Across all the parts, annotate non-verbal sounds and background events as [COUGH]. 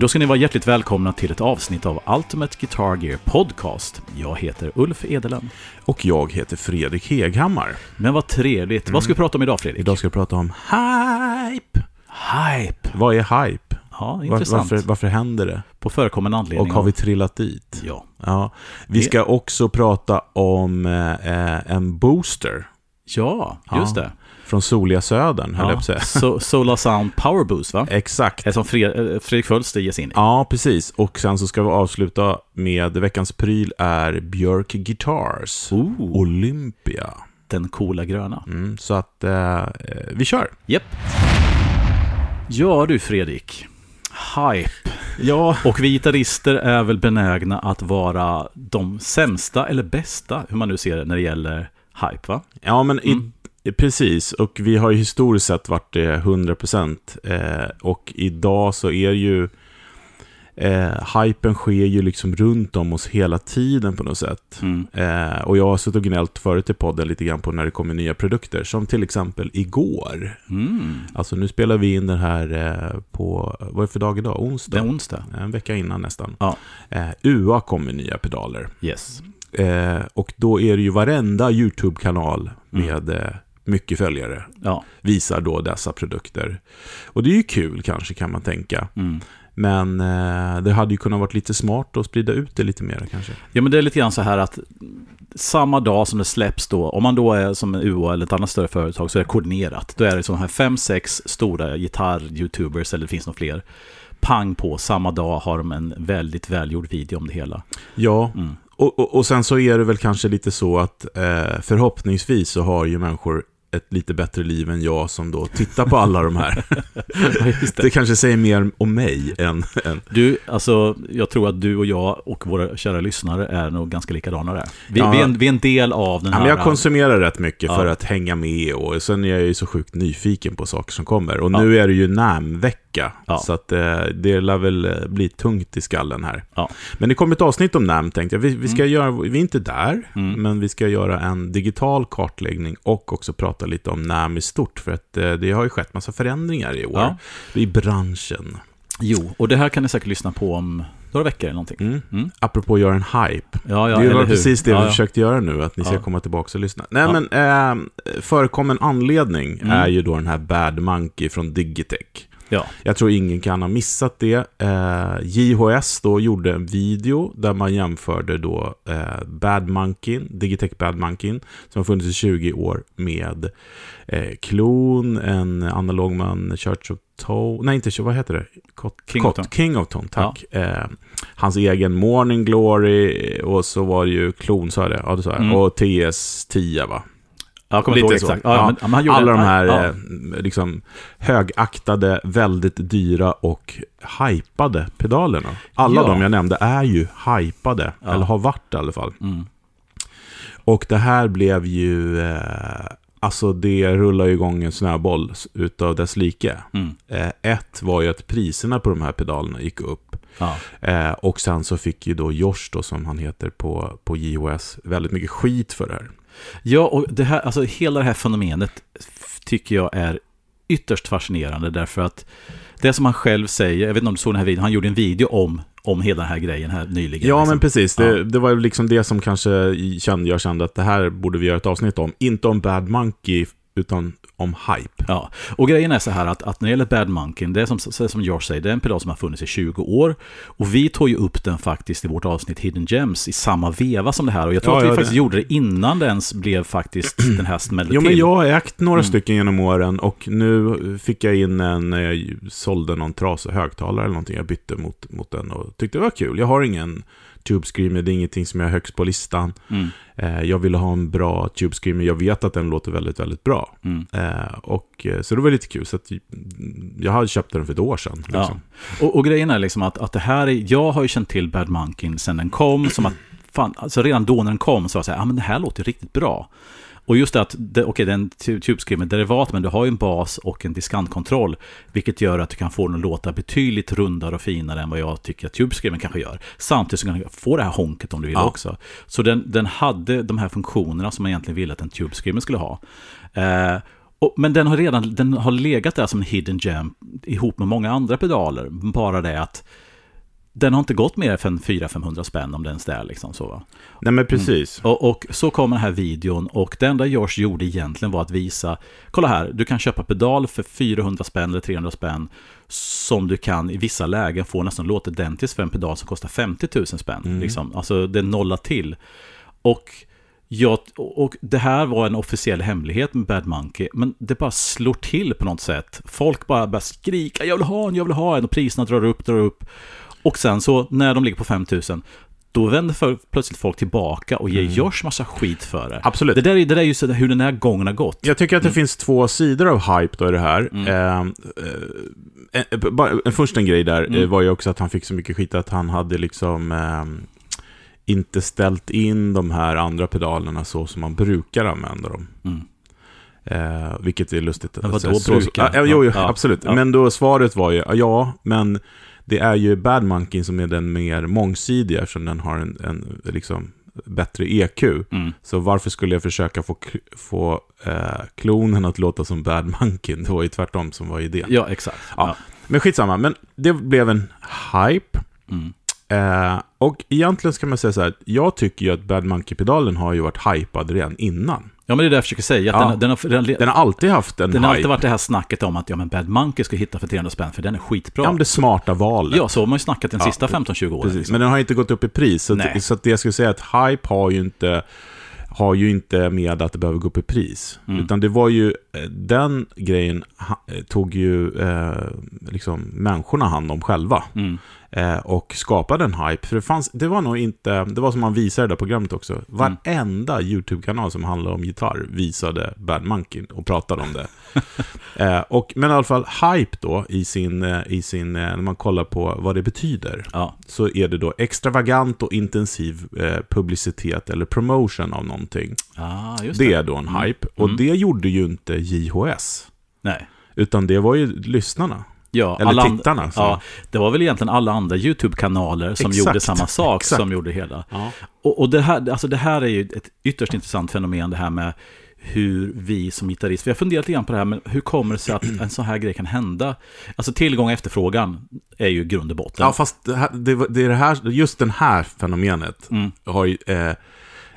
då ska ni vara hjärtligt välkomna till ett avsnitt av Ultimate Guitar Gear Podcast. Jag heter Ulf Edelen. Och jag heter Fredrik Heghammar. Men vad trevligt. Vad ska vi prata om idag, Fredrik? Idag ska vi prata om hype. Hype. Vad är hype? Ja, intressant. varför, varför händer det? På förekommande anledning. Och har vi trillat dit? Ja. Ja. Vi ska också prata om eh, en booster Ja, just Ja. det. Från soliga södern, höll jag på att säga. So Solar Sound Power Boost, va? Exakt. Som Fred- eh, Fredrik Fölster ger sig in i. Ja, precis. Och sen så ska vi avsluta med veckans pryl är Björk Guitars. Ooh, Olympia. den coola gröna. Mm, så att eh, eh, vi kör. Japp. Ja du, Fredrik. Hype. Ja, Och vi gitarrister är väl benägna att vara de sämsta eller bästa, hur man nu ser det, när det gäller hype, va? Ja, men i, Mm. Precis. Och vi har ju historiskt sett varit det 100%. Eh, och idag så är ju... Eh, hypen sker ju liksom runt om oss hela tiden på något sätt. Mm. Eh, och jag har suttit och gnällt förut i podden lite grann på när det kommer nya produkter. Som till exempel igår. Mm. Alltså nu spelar vi in den här eh, på, vad är det för dag idag? Det Onsdag? är onsdag. En vecka innan nästan. Ja. Eh, UA kom med nya pedaler. Yes. Eh, och då är det ju varenda YouTube-kanal Mm. med eh, mycket följare Ja. visar då dessa produkter. Och det är ju kul kanske kan man tänka. Mm. Men eh, det hade ju kunnat varit lite smart att sprida ut det lite mer kanske. Ja, men det är lite grann så här att samma dag som det släpps då, om man då är som en UA eller ett annat större företag så är det koordinerat. Då är det sådana här fem, sex stora gitarr-youtubers, eller det finns nog fler. Pang på, samma dag har de en väldigt välgjord video om det hela. Ja, Mm och, och, och sen så är det väl kanske lite så att eh, förhoppningsvis så har ju människor ett lite bättre liv än jag som då tittar på alla de här. [LAUGHS] Det. det kanske säger mer om mig än... än Du, alltså, jag tror att du och jag och våra kära lyssnare är nog ganska likadana där. Vi, Ja. vi, är, en, vi är en del av den Ja, här... men jag konsumerar rätt mycket Ja. för att hänga med och sen är jag ju så sjukt nyfiken på saker som kommer. Och nu är det ju NAM-vecka, Ja. så att eh, det lär väl eh, bli tungt i skallen här. Men det kommer ett avsnitt om NAM tänkte jag. Vi, vi, ska göra, vi är inte där, Mm. men vi ska göra en digital kartläggning och också prata lite om NAM i stort. För att eh, det har ju skett massa förändringar i år Ja. i branschen. Jo, och det här kan ni säkert lyssna på om några veckor eller någonting. Mm. Mm. Apropå att göra en hype. Ja, ja, det var precis det ja, vi ja. försökte göra nu, att ni ska komma tillbaka och lyssna. Nej, men eh, förekommen anledning Mm. är ju då den här Bad Monkey från Digitech. Ja. Jag tror ingen kan ha missat det. Eh, JHS då gjorde en video där man jämförde då eh, Bad Monkey, Digitech Bad Monkey, som har funnits i 20 år, med eh, Klon, en analogman, Church of Tone, nej inte, vad heter det? Cot, King Cot, of Tone. King of Tone, tack. Eh, hans egen Morning Glory, och så var det ju Klon, sa jag det? Ja, det sa jag. Mm. Och TS10, va? Jag kommer inte ihåg Lite exakt. Ja, Ja. Men, Alla de här ja. eh, liksom, högaktade, väldigt dyra och hypade pedalerna. Alla Ja. de jag nämnde är ju hypade, eller har varit i alla fall. Mm. Och det här blev ju, eh, alltså det rullar ju igång en snöboll utav dess like. Mm. Eh, ett var ju att priserna på de här pedalerna gick upp. Ja. Eh, och sen så fick ju då Josh då, som han heter på, på JOS, väldigt mycket skit för det här. Ja, och det här, alltså hela det här fenomenet tycker jag är ytterst fascinerande därför att det som han själv säger, jag vet inte om du såg den här videon, han gjorde en video om, om hela den här grejen här nyligen. Ja, liksom. men precis. Det, Ja. det var liksom det som kanske kände, jag kände att det här borde vi göra ett avsnitt om. Inte om Bad Monkey, utan om hype. Ja, och grejen är så här att, att när det gäller Bad Monkey, det är som, som Josh säger, det är en pedal som har funnits i 20 år. Och vi tog ju upp den faktiskt i vårt avsnitt Hidden Gems i samma veva som det här. Och jag tror Ja, att vi ja, faktiskt det- gjorde det innan det ens blev faktiskt [CLEARS THROAT] den här smällde Jo, till. men jag har ägt några Mm. stycken genom åren och nu fick jag in en, när jag sålde någon trasig högtalare eller någonting. Jag bytte mot, mot den och tyckte det var kul. Jag har ingen Tube Screamer, det är ingenting som jag har högst på listan. Mm, Eh, jag ville ha en bra Tube Screamer, jag vet att den låter väldigt, väldigt bra. mm. Eh, och, eh, så det var lite kul, så att jag hade köpt den för ett år sedan. Liksom. Och, och grejen är liksom att, att det här är, jag har ju känt till Bad Monkey sen den kom, som att, fan, alltså redan då när den kom så var jag så här, ja men det här låter riktigt bra. Och just det att, okej det är en tu- tubeskriven derivat, men du har ju en bas och en diskantkontroll, vilket gör att du kan få den att låta betydligt rundare och finare än vad jag tycker att tubeskriven kanske gör. Samtidigt så kan du få det här honket om du vill Ja. också. Så den, den hade de här funktionerna som man egentligen ville att en tubeskriven skulle ha. Eh, men den har redan den har legat där som en hidden gem ihop med många andra pedaler. Bara det att den har inte gått mer än 400-500 spänn om den ens där. Liksom, så, va? Nej, men precis. Och, och så kom den här videon och det enda Josh gjorde egentligen var att visa, kolla här, du kan köpa pedal för 400 spänn eller 300 spänn som du kan i vissa lägen få nästan låta identiskt för en pedal som kostar 50 000 spänn. Mm. Liksom. Alltså det nollar till. Och, jag, och det här var en officiell hemlighet med Bad Monkey, men det bara slår till på något sätt. Folk bara börjar skrika, jag vill ha en, jag vill ha en, och priserna drar upp, drar upp. Och sen så, när de ligger på 5 000, då vänder för, plötsligt folk tillbaka och ger Josh massa skit för det. Mm. Absolut. Det där, är- det där är ju hur den här gången har gått. Jag tycker att det Mm. finns två sidor av hype då i det här. Eh, eh, eh, bara, en- först en grej där Mm. eh, var ju också att han fick så mycket skit att han hade liksom eh, inte ställt in de här andra pedalerna så som man brukar använda dem. Mm. Eh, vilket är lustigt. Men vadå Så- så- brukar? Ja, jo, jo, Ja, absolut. ja. Men då svaret var ju, ja, men det är ju Bad Monkey som är den mer mångsidiga eftersom den har en, en liksom, bättre EQ. Mm. Så varför skulle jag försöka få, få eh, klonen att låta som Bad Monkey? Det var ju tvärtom som var idén. Ja, exakt. Ja. Men skitsamma, men det blev en hype. Mm. Eh, och egentligen ska man säga så här, jag tycker ju att Bad Monkey-pedalen har ju varit hypad redan innan. Ja, men det är det jag försöker säga. Att Ja. den, den, har, den, Den har alltid haft en den har hype. alltid varit det här snacket om att ja, men Bad Monkey ska hitta för 300 spänn, för den är skitbra. Ja, men det smarta valet. Ja, så har man ju snackat de Ja, sista pre- 15-20 åren. Liksom. men den har inte gått upp i pris. Så, att, så att det jag skulle säga är att hype har ju inte har ju inte med att det behöver gå upp i pris. Mm. Utan det var ju, eh, den grejen eh, tog ju eh, liksom människorna hand om själva. Mm. Eh, och skapade en hype. För det fanns, det var nog inte, det var som man visade det där programmet också. Varenda YouTube-kanal som handlade om gitarr visade Bad Monkey och pratade om det. [LAUGHS] eh, och, men i alla fall, hype då i sin, eh, i sin eh, när man kollar på vad det betyder Ja. så är det då extravagant och intensiv eh, publicitet eller promotion av någonting. Ah, Det det. är då en hype. Och Mm. det gjorde ju inte JHS. Nej. Utan det var ju lyssnarna. Ja, Eller tittarna. så. Ja, det var väl egentligen alla andra YouTube-kanaler som Exakt. gjorde samma sak Exakt. som gjorde hela. Ja. Och, och det, här, alltså det här är ju ett ytterst intressant fenomen, det här med hur vi som gitarrister, vi har funderat lite grann på det här, men hur kommer det sig att en sån här grej kan hända? Alltså tillgång och efterfrågan är ju grund och botten. Ja, fast det, här, det, det är det här, just det här fenomenet Mm. har ju, eh,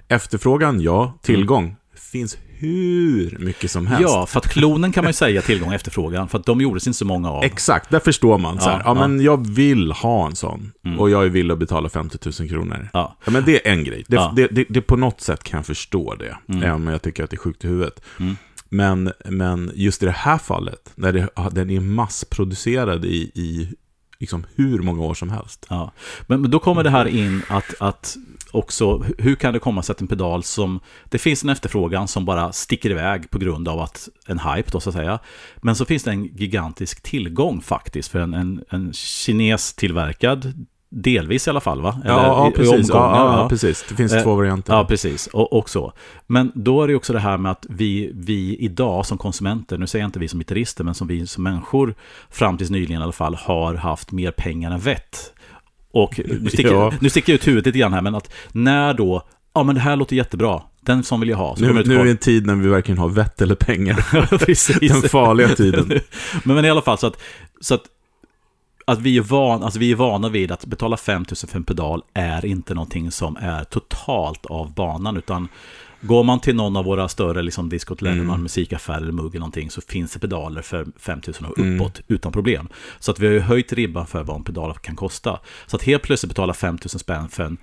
efterfrågan, ja, tillgång, finns hur mycket som helst. Ja, för att klonen kan man ju säga tillgång och efterfrågan, för att de gjordes inte så många av. Exakt, där förstår man. så här, Ja, ja, men jag vill ha en sån. Mm. Och jag är villig att betala 50 000 kronor. Ja. Ja, men det är en grej. Det, Ja. det, det, det på något sätt kan jag förstå det. Mm. Även om jag tycker att det är sjukt i huvudet. Mm. Men, men just i det här fallet, när det, den är massproducerad i, i liksom hur många år som helst. Ja. Men, men då kommer det här in att, att också, hur kan det komma sig att en pedal som, det finns en efterfrågan som bara sticker iväg på grund av att en hype då så att säga. Men så finns det en gigantisk tillgång faktiskt för en, en, en kines tillverkad, delvis i alla fall va? Eller Ja, ja, precis. Ja, ja, ja. precis. Det finns Eh, två varianter. Ja, precis. Och, och så. Men då är det också det här med att vi, vi idag som konsumenter, nu säger jag inte vi som gitarrister, men som vi som människor, fram tills nyligen i alla fall, har haft mer pengar än vett. Och nu sticker, Ja. nu sticker jag ut huvudet lite grann här, men att när då, ja men det här låter jättebra, den som vill jag ha. Nu, nu är det en tid när vi verkligen har vett eller pengar. [LAUGHS] [LAUGHS] Den farliga tiden. [LAUGHS] men, men i alla fall så att, så att, att vi, är van, alltså vi är vana vid att betala 5 000 för en pedal är inte någonting som är totalt av banan, utan går man till någon av våra större liksom, Discot Lennon, Mm. musikaffär eller mugg eller någonting så finns det pedaler för 5 000 och Mm. uppåt utan problem. Så att vi har ju höjt ribban för vad en pedal kan kosta. Så att helt plötsligt betala 5 000 spänn för en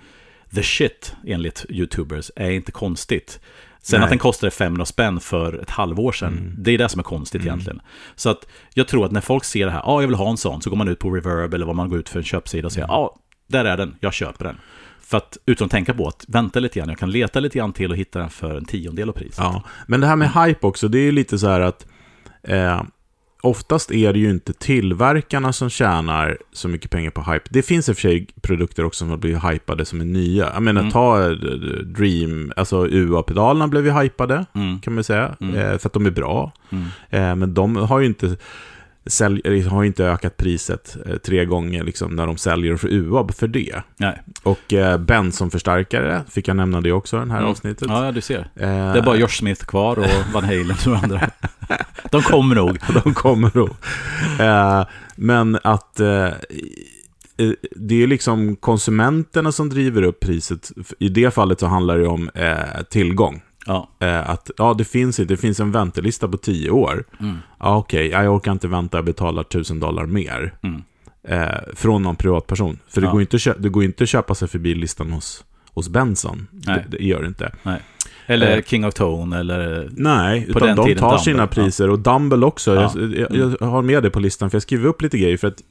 the shit enligt YouTubers är inte konstigt. Sen Nej. att den kostade 500 spänn för ett halvår sedan, Mm. det är det som är konstigt egentligen. Så att jag tror att när folk ser det här, ja jag vill ha en sån, så går man ut på Reverb eller vad man går ut för en köpsida och säger, Mm. ja där är den, jag köper den. För att utan att tänka på att vänta lite grann, jag kan leta lite grann till och hitta den för en tiondel av priset. Ja, men det här med hype också, det är ju lite så här att eh, oftast är det ju inte tillverkarna som tjänar så mycket pengar på hype. Det finns i och för sig produkter också som har blivit hypade som är nya. Jag menar, Mm. ta eh, Dream, alltså UA-pedalerna blev ju hypade, Mm. kan man säga, Mm. eh, för att de är bra. Mm. Eh, men de har ju inte... sälj, eller har inte ökat priset eh, tre gånger liksom, när de säljer för UAB för det. Nej. Och eh, Benson-förstärkare, fick jag nämna det också i det här Mm. avsnittet. Ja, du ser. Eh, Det är bara Josh Smith kvar och [LAUGHS] Van Halen och andra. De kommer nog. [LAUGHS] de kommer då. Eh, men att eh, eh, det är liksom konsumenterna som driver upp priset. I det fallet så handlar det om eh, tillgång. Ja. Eh, att ja, det finns inte, det finns en väntelista på tio år. Mm. Ja, okej, ja, jag orkar inte vänta, jag betalar tusen dollar mer. Mm. Eh, från någon privatperson. För det, Ja. går inte det går inte att köpa sig förbi listan hos, hos Benson. Nej. Det, det gör det inte. Eller Eh. King of Tone eller... Nej, utan de tar Dumble, sina priser. Och Dumble också. Ja. Mm. Jag, jag, jag har med det på listan, för jag skriver upp lite grejer. För att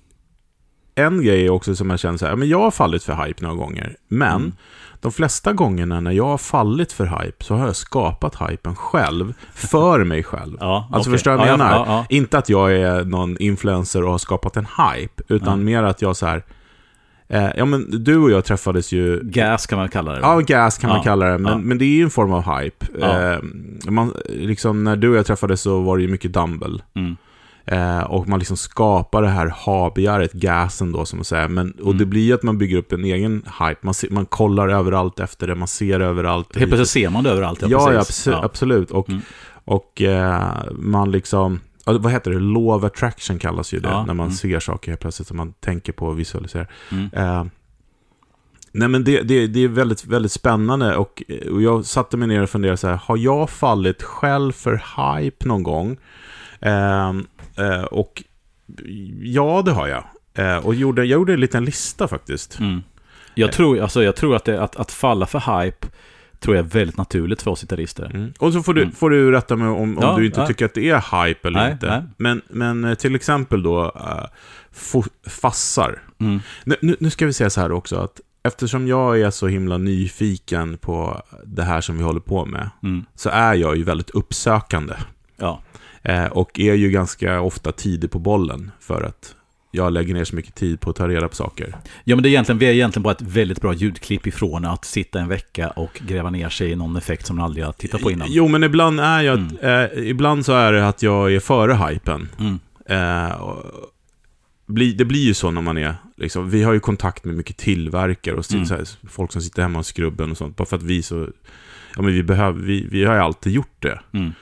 en grej också som jag känner så här, men jag har fallit för hype några gånger. Men Mm. De flesta gångerna när jag har fallit för hype så har jag skapat hypen själv, för mig själv. [LAUGHS] Ja, Alltså okej. förstår du vad ja, jag menar? Ja, ja, Inte att jag är någon influencer och har skapat en hype, utan mer att jag så här... Eh, ja, men du och jag träffades ju... Gas kan man kalla det. Ja, gas kan man kalla det, men, men det är ju en form av hype. Eh, man, liksom, när du och jag träffades så var det ju mycket Dumble. Mm. Eh, och man liksom skapar det här habegäret, gasen då som man säger. Men, och Mm. det blir ju att man bygger upp en egen hype. Man, ser, man kollar överallt efter det, man ser överallt. Helt plötsligt ser man det överallt. Ja, ja, precis. abso- absolut. Och, Mm. och eh, man liksom... ja, Vad heter det? Law of attraction kallas ju det. Ja, När man mm. ser saker helt plötsligt som man tänker på och visualiserar. Mm. Eh, nej men det, det, det är väldigt, väldigt spännande och, och jag satte mig ner och funderade så här, har jag fallit själv för hype någon gång? Eh, eh, och ja, det har jag. Eh, och gjorde, jag gjorde en liten lista faktiskt. Mm. Jag, tror, alltså, jag tror att, det, att, att falla för hype tror jag är väldigt naturligt för oss gitarrister. Mm. Och så får du, Mm. får du rätta mig om, om Ja, du inte ja. tycker att det är hype eller Nej, inte. nej. Men, men eh, till exempel då, uh, fassar. Mm. Nu, nu, nu ska vi säga så här också, att eftersom jag är så himla nyfiken på det här som vi håller på med, Mm. så är jag ju väldigt uppsökande. Ja. Eh, och är ju ganska ofta tidig på bollen, för att jag lägger ner så mycket tid på att ta reda på saker. ja, men det är egentligen, vi är egentligen bara ett väldigt bra ljudklipp ifrån att sitta en vecka och gräva ner sig i någon effekt som man aldrig har tittat på innan. Jo, men ibland är jag, Mm. eh, ibland så är det att jag är före hypen. Mm. Eh, och bli, det blir ju så när man är, liksom, vi har ju kontakt med mycket tillverkare och Mm. här, folk som sitter hemma och skrubben och sånt, bara för att vi så, ja men vi behöver, vi, vi har ju alltid gjort det. Mm.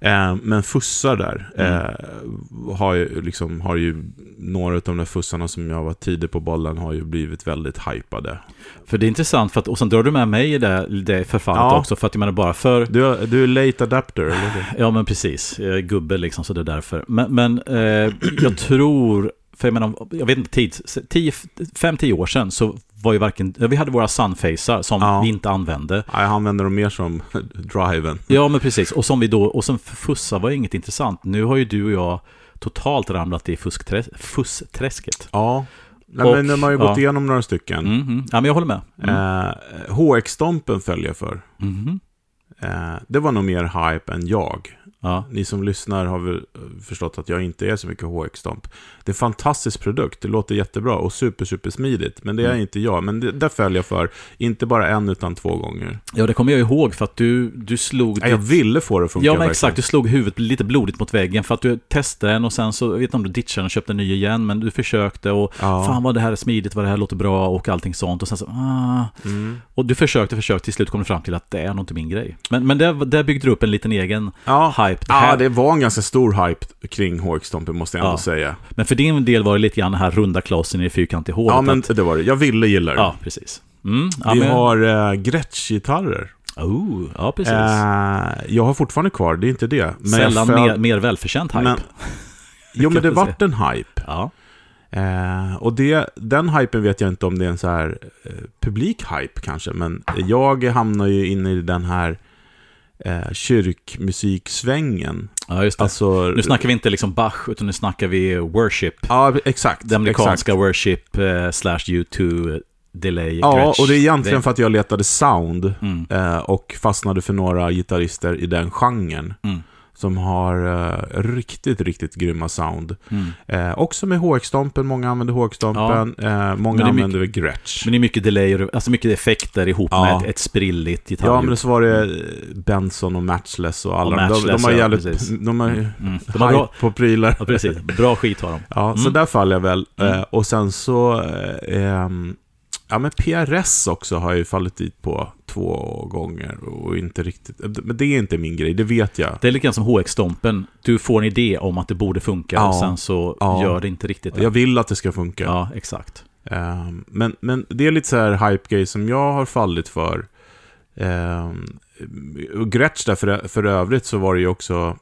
Eh, men fussar där, Mm. eh, har, ju, liksom, har ju, några av de där fussarna som jag var tidig på bollen har ju blivit väldigt hypade. För det är intressant, för att, och sen drar du med mig i det, det förfallet Ja. också, för att jag menar bara för... Du, är- du är late adapter, eller hur? Ja, men precis. Jag är gubbe liksom, så det är därför. Men, men eh, jag tror, för jag menar, jag vet inte, tid, 10, 5-10 år sedan så var ju varken, vi hade våra sunfacer som Ja. vi inte använde. Nej, Jag använder dem mer som [LAUGHS] driven. Ja, men precis. Och som vi då, och sen fussa var inget intressant. Nu har ju du och jag totalt ramlat i fuskträs, fussträsket. Ja, Nej, Och- men de har ju gått ja. igenom några stycken. Mm, mm. Ja, men jag håller med. Mm. Eh, HX-stompen följer jag för. Mhm. Eh, det var nog mer hype än jag. Ja. Ni som lyssnar har väl förstått att jag inte är så mycket HX-stomp. Det är en fantastisk produkt, det låter jättebra och super, super smidigt. Men det är Mm. inte jag. Men det, där följer jag för, inte bara en utan två gånger. ja, det kommer jag ihåg för att du, du slog... Jag ditt- ville få det att funka Ja, men verkligen. exakt. Du slog huvudet lite blodigt mot väggen för att du testade den och sen så, jag vet inte om du ditchade den och köpte en ny igen, men du försökte och Ja. fan vad det här är smidigt, vad det här låter bra och allting sånt och sen så, ah. Mm. Och du försökte, försökte, till slut kom du fram till att det är nog inte min grej. Men, men där, där byggde du upp en liten egen Ja. Hype. Det ja, här, det var en ganska stor hype kring HX-stompen måste jag ändå Ja. säga. Men för din del var det lite grann den här runda klossen i det fyrkantiga hålet. Ja, men att, det var det. Jag ville gilla det. ja precis. Mm, ja, Vi men, har uh, Gretsch-gitarrer. Oh, ja, precis. Eh, jag har fortfarande kvar, det är inte det. Men Sällan föl- mer, mer välförtjänt hype. Men- Jo, [LAUGHS] men det vart en hype. Ja. Eh, och det, den hypen vet jag inte om det är en så här eh, publik hype kanske, men jag hamnar ju inne i den här eh, kyrkmusiksvängen. ja, just det. Alltså, nu snackar vi inte liksom Bach, utan nu snackar vi worship. Ja, exakt. Det amerikanska exakt. worship eh, slash U2 delay Ja, Gretsch. och det är egentligen för att jag letade sound Mm, eh, och fastnade för några gitarrister i den genren. mm, Som har eh, riktigt, riktigt grymma sound. Mm. Eh, också med HX-stompen, många använder HX-stompen, många Men det är använder Gretsch. Men det är mycket delay, alltså mycket effekter ihop Ja. med ett, ett sprilligt gitarrljud. Ja, men så var det eh, Benson och Matchless och alla Och de, de, de Matchless, har ja, jävligt, precis. [LAUGHS] de har Mm. De har bra, hype på prylar. ja, precis. Bra skit har de. Ja, så Mm. där faller jag väl. Mm. Och sen så... Ehm, ja, men PRS också har jag ju fallit dit på två gånger och inte riktigt... Men det är inte min grej, det vet jag. Det är lite grann som HX-stompen. Du får en idé om att det borde funka Ja. och sen så Ja. gör det inte riktigt det. Jag vill att det ska funka. Ja, exakt. Ehm, men, men det är lite så här hype-grej som jag har fallit för. Um, och Gretsch där för, för övrigt så var det ju också...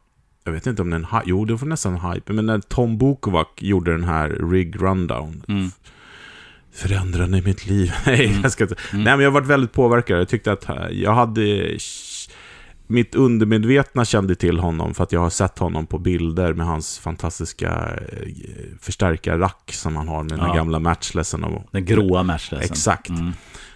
Jag vet inte om den... Jo, det var nästan hype. Men när Tom Bukovac gjorde den här Rig Rundown. Mm. Förändrade mitt liv. [LAUGHS] Nej, Mm. jag ska inte... Mm. Nej, men jag har varit väldigt påverkad. Jag tyckte att eh, jag hade... Mitt undermedvetna kände till honom för att jag har sett honom på bilder med hans fantastiska eh, förstärkarrack som han har med den Ja. gamla matchlessen. Och, Den gråa matchlessen. Exakt. Mm.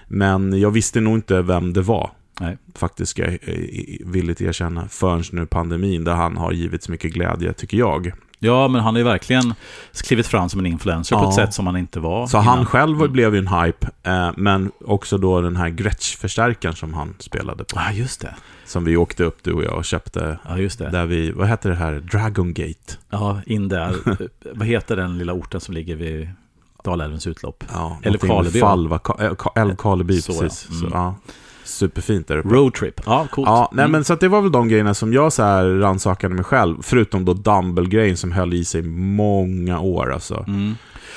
Men jag visste nog inte vem det var. Nej. Faktiskt ska jag eh, villigt erkänna. Förrän nu pandemin, där han har givit så mycket glädje, tycker jag. Ja, men han har ju verkligen klivit fram som en influencer på Ja. ett sätt som han inte var Så innan. han själv Mm. blev ju en hype, eh, men också då den här Gretsch-förstärkaren som han spelade på. Ja, just det. Som vi åkte upp, du och jag, och köpte. Ja, just det. Där vi, vad heter det här? Dragon Gate. Ja, in där. [LAUGHS] Vad heter den lilla orten som ligger vid Dalälvens utlopp? Ja, Eller Karleby, Ka- eh, Älvkarleby, Så, ja. precis. Så, Mm. ja. Superfint där uppe. Roadtrip. Ja, coolt. Ja, nej, Mm. men så det var väl de grejerna som jag så här rannsakade mig själv. Förutom då Dumble-grejen som höll i sig många år alltså. Mm.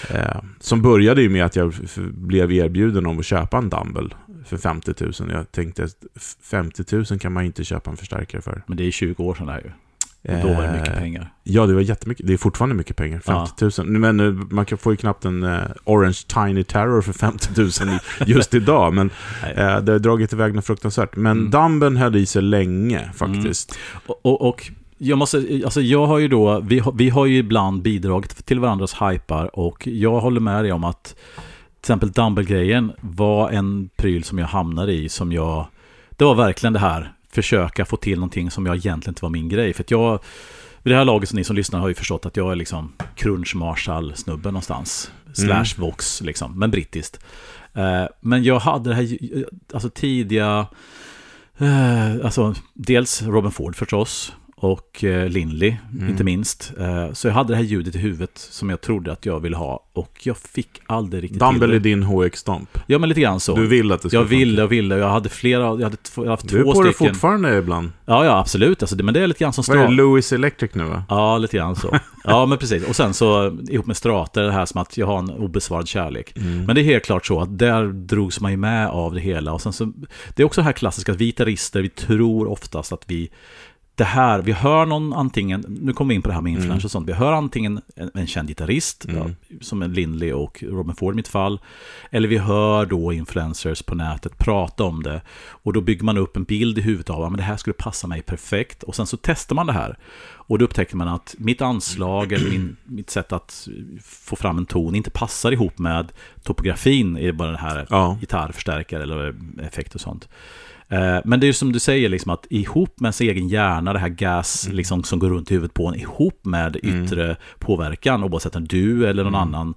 Eh, som började ju med att jag blev erbjuden om att köpa en Dumble för 50 000. Jag tänkte att f- 50 000 kan man inte köpa en förstärkare för. Men det är 20 år sedan det här ju. Och Då var det mycket Eh, pengar. Ja, det var jättemycket. Det är fortfarande mycket pengar. 50 000. Men eh, man kan få ju knappt en eh, Orange Tiny Terror för 50 000 just idag. Men det har dragit iväg något fruktansvärt. Men Mm. Dumben höll i sig länge faktiskt. Och, och, och jag måste, alltså jag har ju då, vi har, vi har ju ibland bidragit till varandras hypar och jag håller med dig om att till exempel Dumble-grejen var en pryl som jag hamnade i som jag, det var verkligen det här, försöka få till någonting som jag egentligen inte var min grej. För att jag, vid det här laget som ni som lyssnar har ju förstått att jag är liksom crunch Marshall-snubben någonstans. Slash Vox liksom, men brittiskt. Eh, men jag hade det här, alltså tidiga, eh, alltså dels Robin Ford förstås. Och eh, Lindley, Mm. inte minst. Eh, så jag hade det här ljudet i huvudet som jag trodde att jag ville ha. Och jag fick aldrig riktigt Dumble är till det. din HX-stomp. Ja, men lite grann så. Du vill att det ska jag ville och ville. Jag hade flera, jag hade två, jag haft Du är två på det stycken. fortfarande ibland. Ja, ja, absolut. Alltså, men det är lite grann som Vad är det? Strata. Lewis Electric nu va? Ja, lite grann så. [LAUGHS] Ja, men precis. Och sen så ihop med Strata, det här som att jag har en obesvarad kärlek. Mm. Men det är helt klart så att där drogs man ju med av det hela. Och sen så, det är också det här klassiska att vi gitarrister, vi tror oftast att vi det här, vi hör någon antingen, nu kommer vi in på det här med influencer Mm. och sånt, vi hör antingen en, en känd gitarrist, Mm. ja, som Lindley och Robin Ford i mitt fall, eller vi hör då influencers på nätet prata om det, och då bygger man upp en bild i huvudet av att det här skulle passa mig perfekt, och sen så testar man det här, och då upptäcker man att mitt anslag eller min, mitt sätt att få fram en ton inte passar ihop med topografin i bara den här Ja. gitarrförstärkare eller effekt och sånt. Eh, Men det är ju som du säger, liksom, att ihop med sin egen hjärna, det här gas Mm. liksom, som går runt i huvudet på en, ihop med yttre påverkan, oavsett om du eller någon Mm. annan,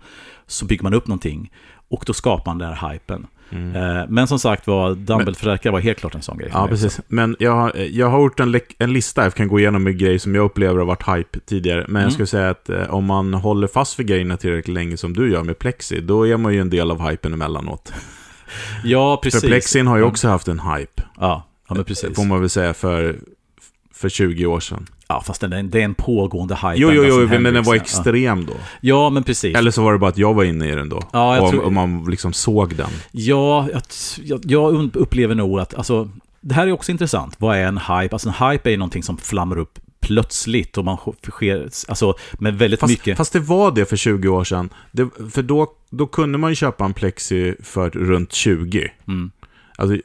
så bygger man upp någonting. Och då skapar man den här hypen. Mm. Eh, Men som sagt var, dumbbellförstärkare var helt klart en sån grej. Ja, precis. Men jag har, jag har gjort en, en lista, jag kan gå igenom med grejer som jag upplever har varit hype tidigare. Men Mm. jag skulle säga att eh, om man håller fast vid grejerna tillräckligt länge som du gör med Plexi, då är man ju en del av hypen emellanåt. Ja, precis. För Plexin har ju också haft en hype, Ja, ja men precis. får man väl säga, för, för 20 år sedan. Ja, fast det är en, det är en pågående hype. Jo, jo, jo, men den var extrem då. Ja, men precis. Eller så var det bara att jag var inne i den då. Ja, jag och, tror- och man liksom såg den. Ja, jag, jag, jag upplever nog att, alltså, det här är också intressant. Vad är en hype? Alltså en hype är ju någonting som flammar upp plötsligt och man sker, alltså med väldigt Fast, mycket. fast det var det för 20 år sedan. Det, för då, då kunde man ju köpa en Plexi för runt 20. Mm. Alltså,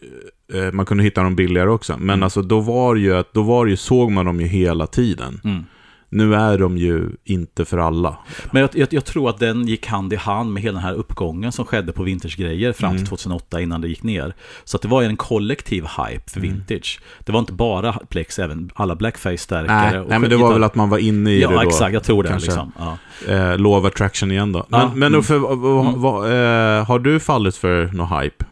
eh, man kunde hitta dem billigare också. Men Mm. alltså, då var det ju, att- då var det ju, såg man dem ju hela tiden. Mm. Nu är de ju inte för alla. Men jag, jag, jag, tror att den gick hand i hand med hela den här uppgången som skedde på vintagegrejer fram till Mm. 2008 innan det gick ner. Så att det var en kollektiv hype för Mm. vintage. Det var inte bara Plex, även alla Nej, Blackface-stärkare. och nej, men det var väl att man var inne i det Ja, då. exakt, jag tror det. Liksom. Ja. Eh, Law of Attraction igen då. Men, Ja, men mm. för, vad- vad- Mm. vad- eh, har du fallit för någon hype?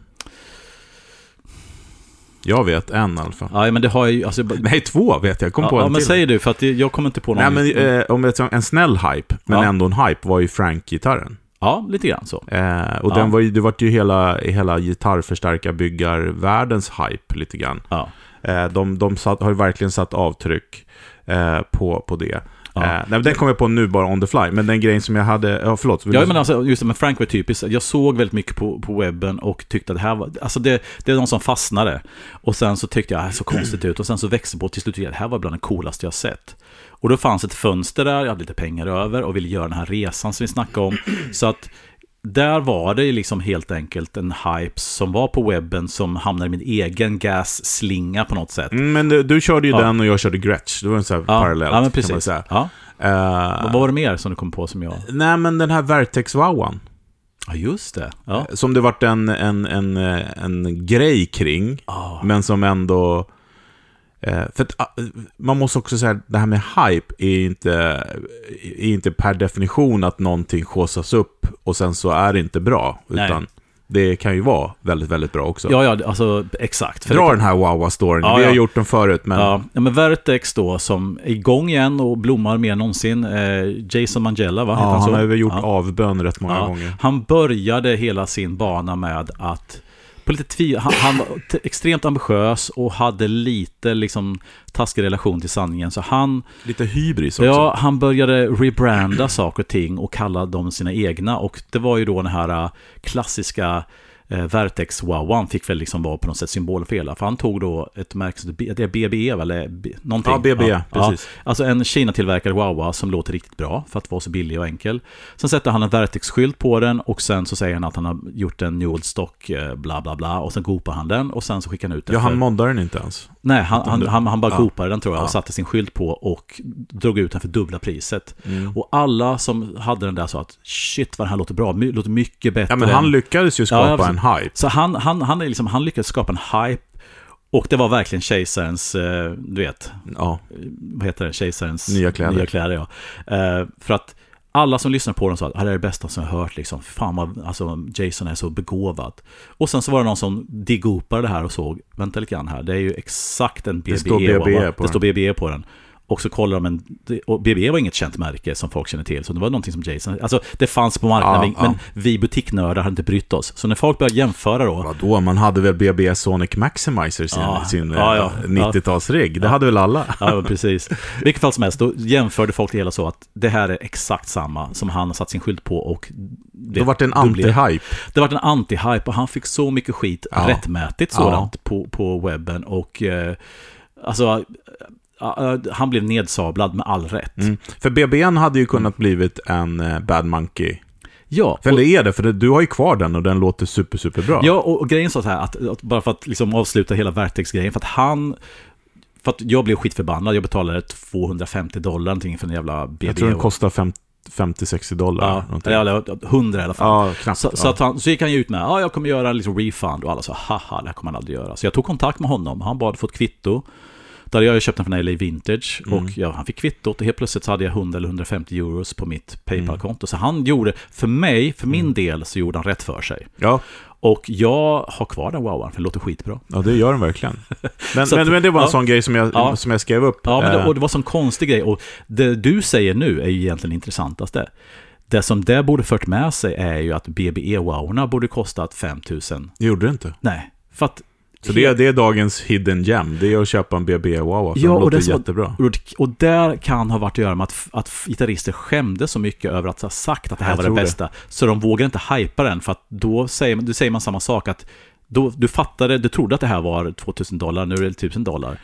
Jag vet en i alla fall. ja, men det har jag ju... Alltså, Nej, två vet jag. Kom på ja, en ja, men till. säg du, för att jag kommer inte på någon. Nej, men eh, om jag en snäll hype, men Ja. ändå en hype, var ju Frank-gitarren. Ja, lite grann så. Eh, och Ja. den var ju, det var ju hela, hela gitarrförstärkarbyggarvärldens hype lite grann. Ja. Eh, de de satt, har ju verkligen satt avtryck eh, på, på det. Ja. Eh, nej, den kom jag på nu bara on the fly, men den grejen som jag hade... Ja, förlåt. Ja, men alltså, just det, men Frank var typiskt. Jag såg väldigt mycket på, på webben och tyckte att det här var, alltså det, det är någon som fastnade. Och sen så tyckte jag, det här så konstigt ut. Och sen så växte på till slut, det här var bland det coolaste jag sett. Och då fanns ett fönster där, jag hade lite pengar över och ville göra den här resan som vi snackade om. Så att där var det liksom helt enkelt en hype som var på webben som hamnade i min egen gas-slinga på något sätt. Mm, men du, du körde ju Ja. den och jag körde Gretsch. Det var en sån här ja, men kan man precis. säga. Ja. Eh, Vad var det mer som du kom på som jag... nej, men den här Vertex-wowan. Ja, just det. Ja. Som det vart en, en, en, eh, en grej kring, Ah. men som ändå... Eh, för att, ah, man måste också säga att det här med hype är inte, är inte per definition att någonting skåsas upp och sen så är det inte bra. Nej. Utan det kan ju vara väldigt, väldigt bra också. Ja, ja, alltså exakt. Dra det- den här Wawa-storyn. Ja, Vi har ja. gjort den förut, men... Ja, ja, men Vertex då som är igång igen och blommar mer än någonsin. Eh, Jason Mangella, va? Ja, han så? har ju gjort ja. avbön rätt många gånger. Han började hela sin bana med att på lite tvi- han, han var extremt ambitiös och hade lite liksom taskig relation till sanningen. Så han, Lite hybris också. ja, han började rebranda saker och ting och kalla dem sina egna. Och det var ju då den här äh, klassiska eh, Vertex Wowan fick väl liksom vara på något sätt symbol för hela. För han tog då ett märke som det är BBE, eller B- någonting. Ja, BBE, precis. Alltså en Kina-tillverkad Wawa som låter riktigt bra för att vara så billig och enkel. Sen sätter han en Vertex-skylt på den och sen så säger han att han har gjort en New Old Stock, eh, bla bla bla. Och sen gopar han den och sen så skickar han ut den. Ja, för- han moddar den inte ens. Nej, han, han, han, han bara Ja. gopade den tror jag och Ja. satte sin skylt på och drog ut den för dubbla priset. Mm. Och alla som hade den där sa att shit vad den här låter bra, låter mycket bättre. Ja, men han lyckades ju skapa Ja, en hype. Så han, han, han, är liksom, han lyckades skapa en hype och det var verkligen kejsarens, eh, du vet, Ja. vad heter det, kejsarens Nya kläder. Nya kläder ja. Eh, för att alla som lyssnar på den sa att "Ah, det är det bästa som jag har hört. Liksom. Fan vad alltså, Jason är så begåvad. Och sen så var det någon som digopade det här och såg, vänta lite grann här, det är ju exakt en BBE. Det står BBE va? på det den. står BBE på den. Och så kollar de en, det- och BBE var inget känt märke som folk känner till, så det var någonting som Jason, alltså det fanns på marknaden, Ja, men ja. vi butiknördar hade inte brytt oss. Så när folk började jämföra då, Vadå, man hade väl BB Sonic Maximizer sin, Ja, sin ja, eh, ja. 90-talsrigg? Det Ja. hade väl alla? Ja, precis. Vilket fall som helst, då jämförde folk det hela så att det här är exakt samma som han har satt sin skylt på och... Var det en anti-hype. Det var en anti-hype och han fick så mycket skit, rättmätigt sådant, på, på webben och... Eh, alltså, eh, eh, han blev nedsablad med all rätt. Mm. För BBN hade ju kunnat blivit en eh, Bad Monkey. Ja, För och, det är det, för du har ju kvar den och den låter super, super bra. ja och, och grejen så här, att, att bara för att liksom avsluta hela Vertex-grejen, för att han... För att jag blev skitförbannad, jag betalade 250 dollar någonting för en jävla BB. Jag tror den kostar fem- 50-60 dollar. Ja, eller 100 i alla fall. ja knappt. Så, ja. så, att han, så gick han ut med, ja jag kommer göra liksom refund och alla sa, haha, det här kommer han aldrig göra. Så jag tog kontakt med honom, han bad få ett kvitto. Där hade jag ju köpt den från LA Vintage Mm. och ja, han fick kvittot och helt plötsligt så hade jag 100 eller 150 euros på mitt Paypal-konto. Så han gjorde, för mig, för min del, så gjorde han rätt för sig. ja, Och jag har kvar den wowan, för den låter skitbra. ja, det gör den verkligen. [LAUGHS] Men, att- men, men det var en ja. sån grej som jag, Ja. som jag skrev upp. Ja, men det, Eh, och det var en sån konstig grej. Och det du säger nu är ju egentligen intressantaste. Det som det borde fört med sig är ju att BBE-wowarna borde kostat 5000. det gjorde det inte. Nej, för att... Så det, är- det är dagens hidden gem. Det är att köpa en BB Wawa, för Ja, och låter är jättebra. Och, där kan ha varit att göra med att, att gitarrister skämdes så mycket över att ha sagt att det här Jag var det tror det. bästa. Så de vågar inte hypa den, för att då säger, man- då säger man samma sak. att då, Du fattade, du trodde att det här var 2000 dollar, nu är det 1000 dollar.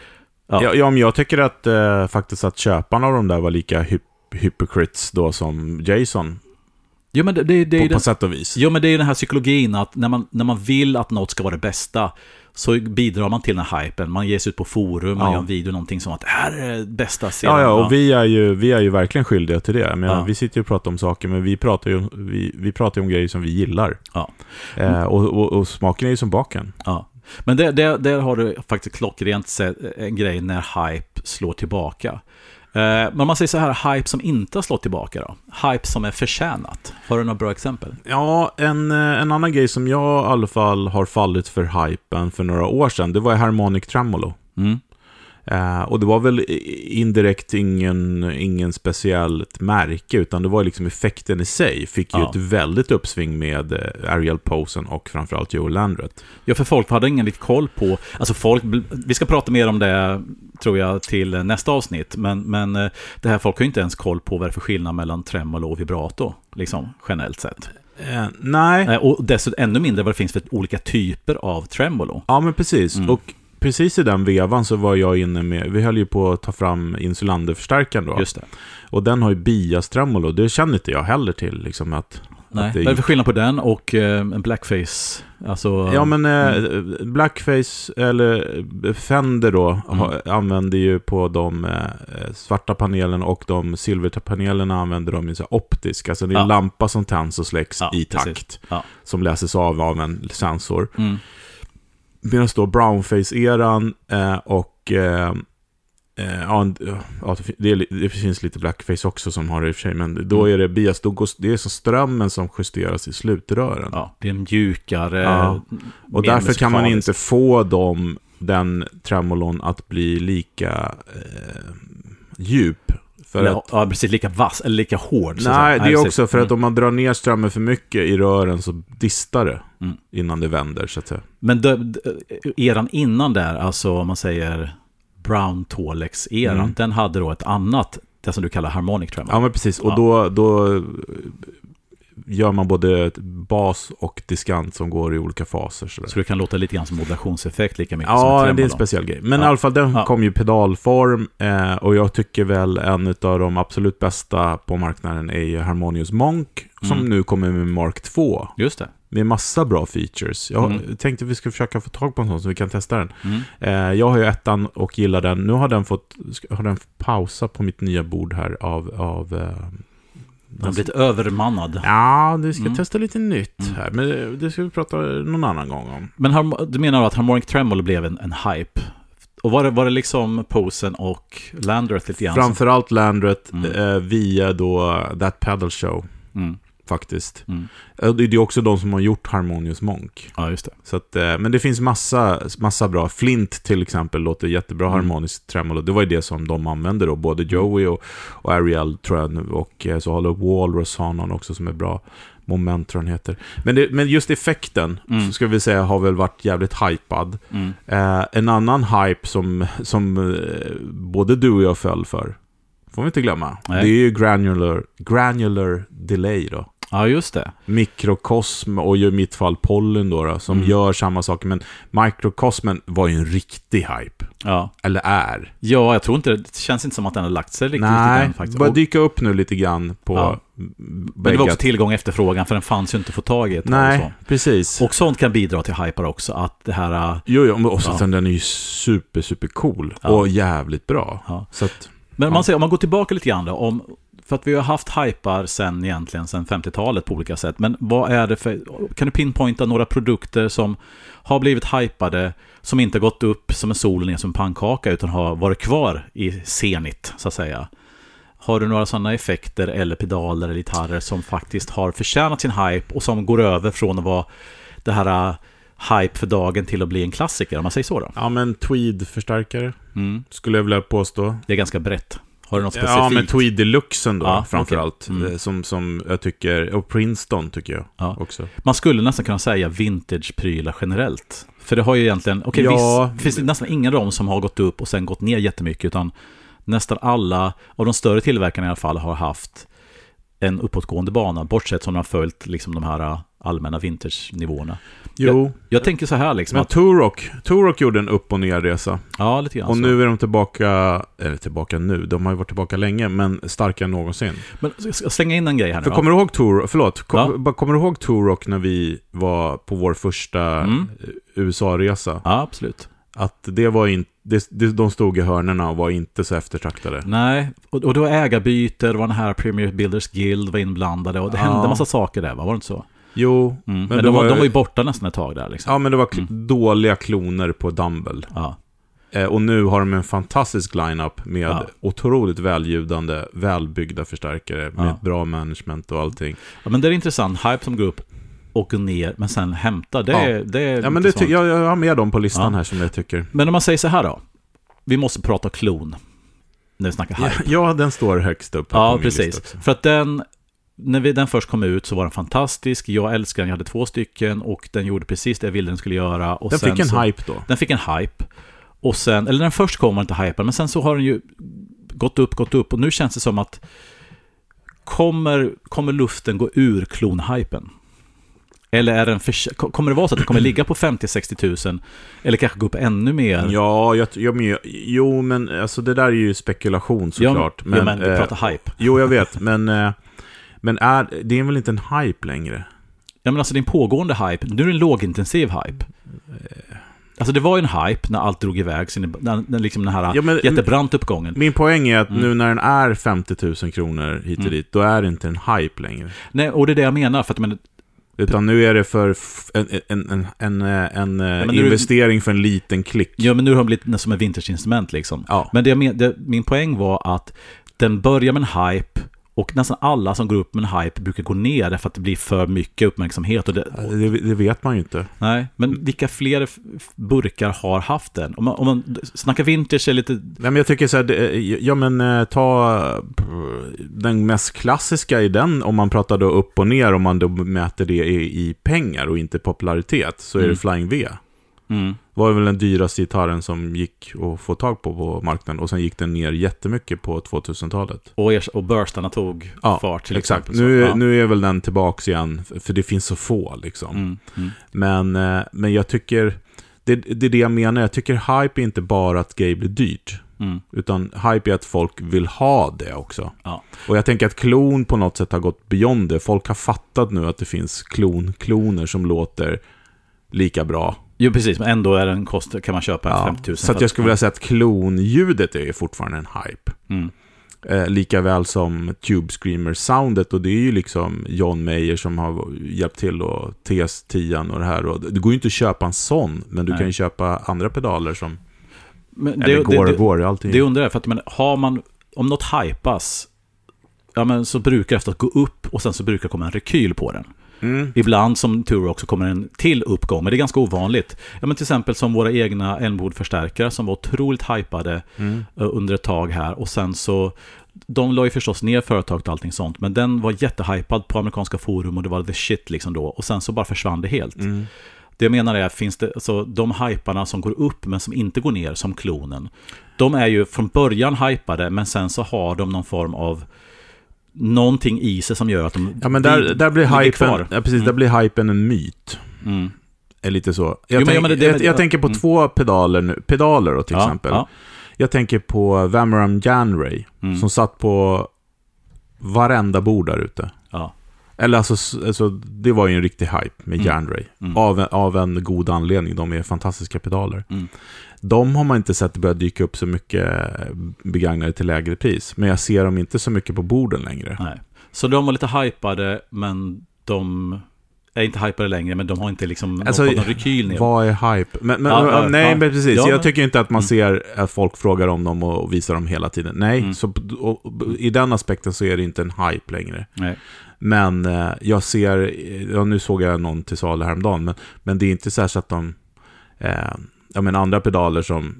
Ja. Ja, ja men jag tycker att eh, faktiskt att köparna av de där var lika hyp hypocrites då som Jason. Jo, men det, det, det är på, ju på sätt och vis. jo, men det är den här psykologin att när man, när man vill att något ska vara det bästa så bidrar man till den här hypen. Man ger sig ut på forum, man Ja. gör en video, någonting som att det här är bästa serien. Ja, ja, och vi är ju, vi är ju verkligen skyldiga till det. Menar, Ja. Vi sitter ju och pratar om saker, men vi pratar ju, vi, vi pratar om grejer som vi gillar. Ja. Eh, och, och, och smaken är ju som baken. Ja. Men det, det, där har du faktiskt klockrent sett en grej när hype slår tillbaka. Eh, Men om man säger så här, hype som inte har slått tillbaka då? Hype som är förtjänat. Har du några bra exempel? Ja, en, eh, en annan grej som jag i alla fall har fallit för hypen för några år sedan, det var Harmonic Tremolo. Mm. Eh, och det var väl indirekt ingen, ingen speciellt märke, utan det var liksom effekten i sig. Fick ju Ja. ett väldigt uppsving med eh, Ariel Posen och framförallt Joel Landret. Ja, för folk hade ingen riktigt koll på... Alltså folk... Vi ska prata mer om det, tror jag, till nästa avsnitt. Men, men eh, det här, folk har ju inte ens koll på vad det är för skillnad mellan tremolo och vibrato, liksom, generellt sett. Eh, nej, Och dessutom ännu mindre vad det finns för olika typer av tremolo. ja men precis. Mm. Och precis i den vevan så var jag inne med, vi höll ju på att ta fram Insulander-förstärkaren då. Just det. Och den har ju bias tremolo, det känner inte jag heller till. Liksom att, Nej. att Vad är det för skillnad på den och eh, en blackface? Alltså... Ja men eh, Mm. Blackface eller Fender då ha, använder ju på de eh, svarta panelerna och de silverpanelerna använder de ju så optisk. Alltså det är en Ja. lampa som tänds och släcks Ja, i takt. Ja. Som läses av av en sensor. Mm. Medan då brownface-eran eh, och eh, eh, ja, ja, det, det finns lite blackface också som har det i och för sig, men då Mm. är det bias, då går, det är så strömmen som justeras i slutrören. Ja, det är mjukare. Ja. Och därför kan man inte få dem, den tremolon att bli lika eh, djup. För Eller, att, ja, precis. Lika vass, eller lika hård. nej, det är också för att Mm. om man drar ner strömmen för mycket i rören så distar det Mm. innan det vänder, så att säga. Men dö- d- eran innan där, alltså om man säger Brown Tolex-eran, Mm. den hade då ett annat, det som du kallar harmonic tremor. Ja, men precis. Och Ja. då, då gör man både bas och diskant som går i olika faser. Sådär. Så det kan låta lite grann som modulationseffekt lika mycket som Ja, det är en speciell grej. Men Ja. i alla fall, den Ja. kom ju i pedalform eh, och jag tycker väl en av de absolut bästa på marknaden är ju Harmonious Monk, som Mm. nu kommer med Mark 2. Just det. Med massa bra features. Jag Mm. tänkte att vi skulle försöka få tag på en sån så vi kan testa den. Mm. Eh, jag har ju ettan och gillar den. Nu har den fått har den pausa på mitt nya bord här av... av eh, Den har blivit övermannad. Ja, vi ska Mm. testa lite nytt Mm. här. Men det, ska vi prata någon annan gång om. Men du menar att Harmonic Tremolo blev en, en hype? Och var det, var det liksom Posen och Landreth lite grann? Framförallt Landret Mm. eh, via då That Pedal Show. Mm. Faktiskt. Mm. Eh, Det är också de som har gjort Harmonious Monk. Ja, just det. Så att, eh, men det finns massa, massa bra. Flint till exempel låter jättebra Mm. harmoniskt tremolo. Det var ju det som de använde då. Både Joey och, och Ariel tror jag. Och eh, så håller Walrus har någon också som är bra. Moment tror den heter. Men, det, men just effekten, Mm. så ska vi säga, har väl varit jävligt hypad. Mm. Eh, en annan hype som, som både du och jag föll för, får vi inte glömma. Nej. Det är ju granular, granular delay då. Ja, just det. Mikrokosm och i mitt fall Pollen då, då som Mm. gör samma saker. Men mikrokosmen var ju en riktig hype. Ja. Eller är. ja, jag tror inte, det känns inte som att den har lagt sig riktigt Nej, faktiskt. börjar dyka upp nu lite grann på Ja. men det var också tillgång och efterfrågan, för den fanns ju inte att få tag i tag och Nej, precis. Och sånt kan bidra till hypar också, att det här... äh, Jo, jo, men också Ja. den- är ju super, super cool. Ja. Och jävligt bra. Ja. Så att, Men man, säger, om man går tillbaka lite grann då, om, för att vi har haft hypar sen egentligen, sen 50-talet på olika sätt. Men vad är det för, kan du pinpointa några produkter som har blivit hypade, som inte gått upp som en sol ner som en pannkaka, utan har varit kvar i senit, så att säga? Har du några sådana effekter eller pedaler eller gitarrer som faktiskt har förtjänat sin hype och som går över från att vara det här äh, hype för dagen till att bli en klassiker, om man säger så då? ja, men tweed-förstärkare Mm. skulle jag vilja påstå. Det är ganska brett. Har du något specifikt? Ja, men Tweed Deluxen då, Ja, framförallt. okej. Mm. Eh, Som, som jag tycker, och Princeton tycker jag Ja. också. Man skulle nästan kunna säga vintage-prylar generellt. För det har ju egentligen, okej Ja. visst, finns det nästan ingen av dem som har gått upp och sen gått ner jättemycket, utan nästan alla av de större tillverkarna i alla fall har haft en uppåtgående bana, bortsett från de har följt liksom de här allmänna vintage-nivåerna. Jo, Jag tänker så här liksom men att, Turok, Turok gjorde en upp och ner-resa. ja lite grann Och så. nu är de tillbaka, eller tillbaka nu, de har ju varit tillbaka länge, men starkare än någonsin. Men jag ska slänga in en grej här nu För kommer du ihåg Turok, förlåt, kom, Ja. kommer du ihåg Turok när vi var på vår första Mm. eh, USA-resa? Ja, absolut. Att det var inte, det, det, de stod i hörnerna och var inte så eftertraktade. Nej, och, och det var ägarbyte, det var den här Premier Builders Guild var inblandade och det Ja. hände en massa saker där, va? var det inte så? Jo, Mm. Men, Men de, var, var- de var ju borta nästan ett tag där liksom. ja men det var kl- Mm. dåliga kloner på Dumble. Ja. Eh, och nu har de en fantastisk line-up med Ja. otroligt välljudande, välbyggda förstärkare med Ja. bra management och allting. ja, men det är intressant, hype som går upp och går ner, men sen hämtar. Det, är- Ja. det är Ja, men det jag, jag har med dem på listan Ja. här som jag tycker. Men om man säger så här då. Vi måste prata klon. När vi snackar hype. ja, den står högst upp Ja, precis. För att den, när vi, den först kom ut så var den fantastisk. Jag älskar den, jag hade två stycken och den gjorde precis det jag ville den skulle göra. Och Den fick en så, hype då. Den fick en hype. Och sen, eller den först kom var inte hypad, men sen så har den ju gått upp, gått upp och nu känns det som att kommer, kommer luften gå ur klonhypen? Eller är den för, kommer det vara så att det kommer ligga på 50-60 tusen? Eller kanske gå upp ännu mer? Ja, jag, jag, men, jo, men alltså det där är ju spekulation såklart. men, ja, men vi eh, pratar hype. Jo, jag vet, men, eh, men är, det är väl inte en hype längre? Ja, men alltså det är en pågående hype. Nu är det en lågintensiv hype. Alltså det var ju en hype när allt drog iväg, när, när liksom den här Ja, men- jättebrant uppgången. Min poäng är att Mm. nu när den är 50 000 kronor hit och Mm. dit, då är det inte en hype längre. Nej, och det är det jag menar, för att men, Utan nu är det för en, en, en, en, eh, en eh, investering för en liten klick. ja, men nu har de blivit som ett vintageinstrument liksom. Ja. Men det, jag men, det, min poäng var att den börjar med en hype och nästan alla som går upp med en hype brukar gå ner därför att det blir för mycket uppmärksamhet. Och det, och, Det, det vet man ju inte. nej, men vilka fler burkar har haft den? Om man, om man snackar vintage är lite... Nej, men jag tycker så här, det- ja men eh, ta eh, den mest klassiska i den, om man pratar då upp och ner, om man då mäter det i, i pengar och inte popularitet, så är Mm. det Flying V. Mm, var väl den dyraste gitarren som gick att få tag på på marknaden. Och sen gick den ner jättemycket på 2000-talet. och, och burstarna tog Ja, fart till Exakt. exempel. Nu, ja. nu är väl den tillbaks igen, för det finns så få liksom. Mm, mm, Men, eh, men jag tycker, det, det är det jag menar, jag tycker hype är inte bara att grejer blir dyrt. mm. Utan hype är att folk vill ha det också. Ja. Och jag tänker att klon på något sätt har gått beyond det. Folk har fattat nu att det finns klon-kloner som låter lika bra. Jo, precis. Men ändå är den kost, kan man köpa Ja, 50 000. så att jag skulle vilja säga att klonljudet är fortfarande en hype. Mm. Eh, lika väl som Tube Screamer-soundet och det är ju liksom John Mayer som har hjälpt till och TS10 och det här. Och det går ju inte att köpa en sån, men du Nej. kan ju köpa andra pedaler som... Men eller går och det, går, allting. det undrar jag, för att men, har man, om något hypas, ja men så brukar det efter att gå upp och sen så brukar det komma en rekyl på den. Mm. Ibland som tur också kommer en till uppgång, men det är ganska ovanligt. Ja men till exempel som våra egna Elmwood-förstärkare som var otroligt hypade Mm. eh, under ett tag här och sen så de la ju förstås ner företaget och allting sånt, men den var jättehypad på amerikanska forum och det var the shit liksom då. Och sen så bara försvann det helt. Mm. Det jag menar är, finns det, alltså de hyparna som går upp men som inte går ner, som klonen, de är ju från början hypade, men sen så har de någon form av någonting i sig som gör att de Ja, men där, där, blir hypen, ja, precis, där blir hypen en myt. Mm. Är lite så. Jag, Jo, tänk, det- det- jag, jag ja, tänker på mm. två pedaler nu. Pedaler då, till Ja, exempel. ja. Jag tänker på Vamaram Janray, Mm. som satt på varenda bord där ute. Ja. Eller alltså, alltså, det var ju en riktig hype med Mm. Janray. Mm. Av, av en god anledning. De är fantastiska pedaler. Mm. De har man inte sett börja dyka upp så mycket begagnade till lägre pris. Men jag ser dem inte så mycket på borden längre. Nej. Så de var lite hypade, men de är inte hypade längre, men de har inte liksom Alltså, någon, rekyl ner. Vad är hype? Men, men, Ja, ja, nej, ja. men precis. Ja, jag tycker inte att man Mm. ser att folk frågar om dem och visar dem hela tiden. Nej, Mm. så, och, i den aspekten så är det inte en hype längre. Nej. Men eh, jag ser, ja, nu såg jag någon till salu häromdagen, men, men det är inte så att de, eh, ja men andra pedaler som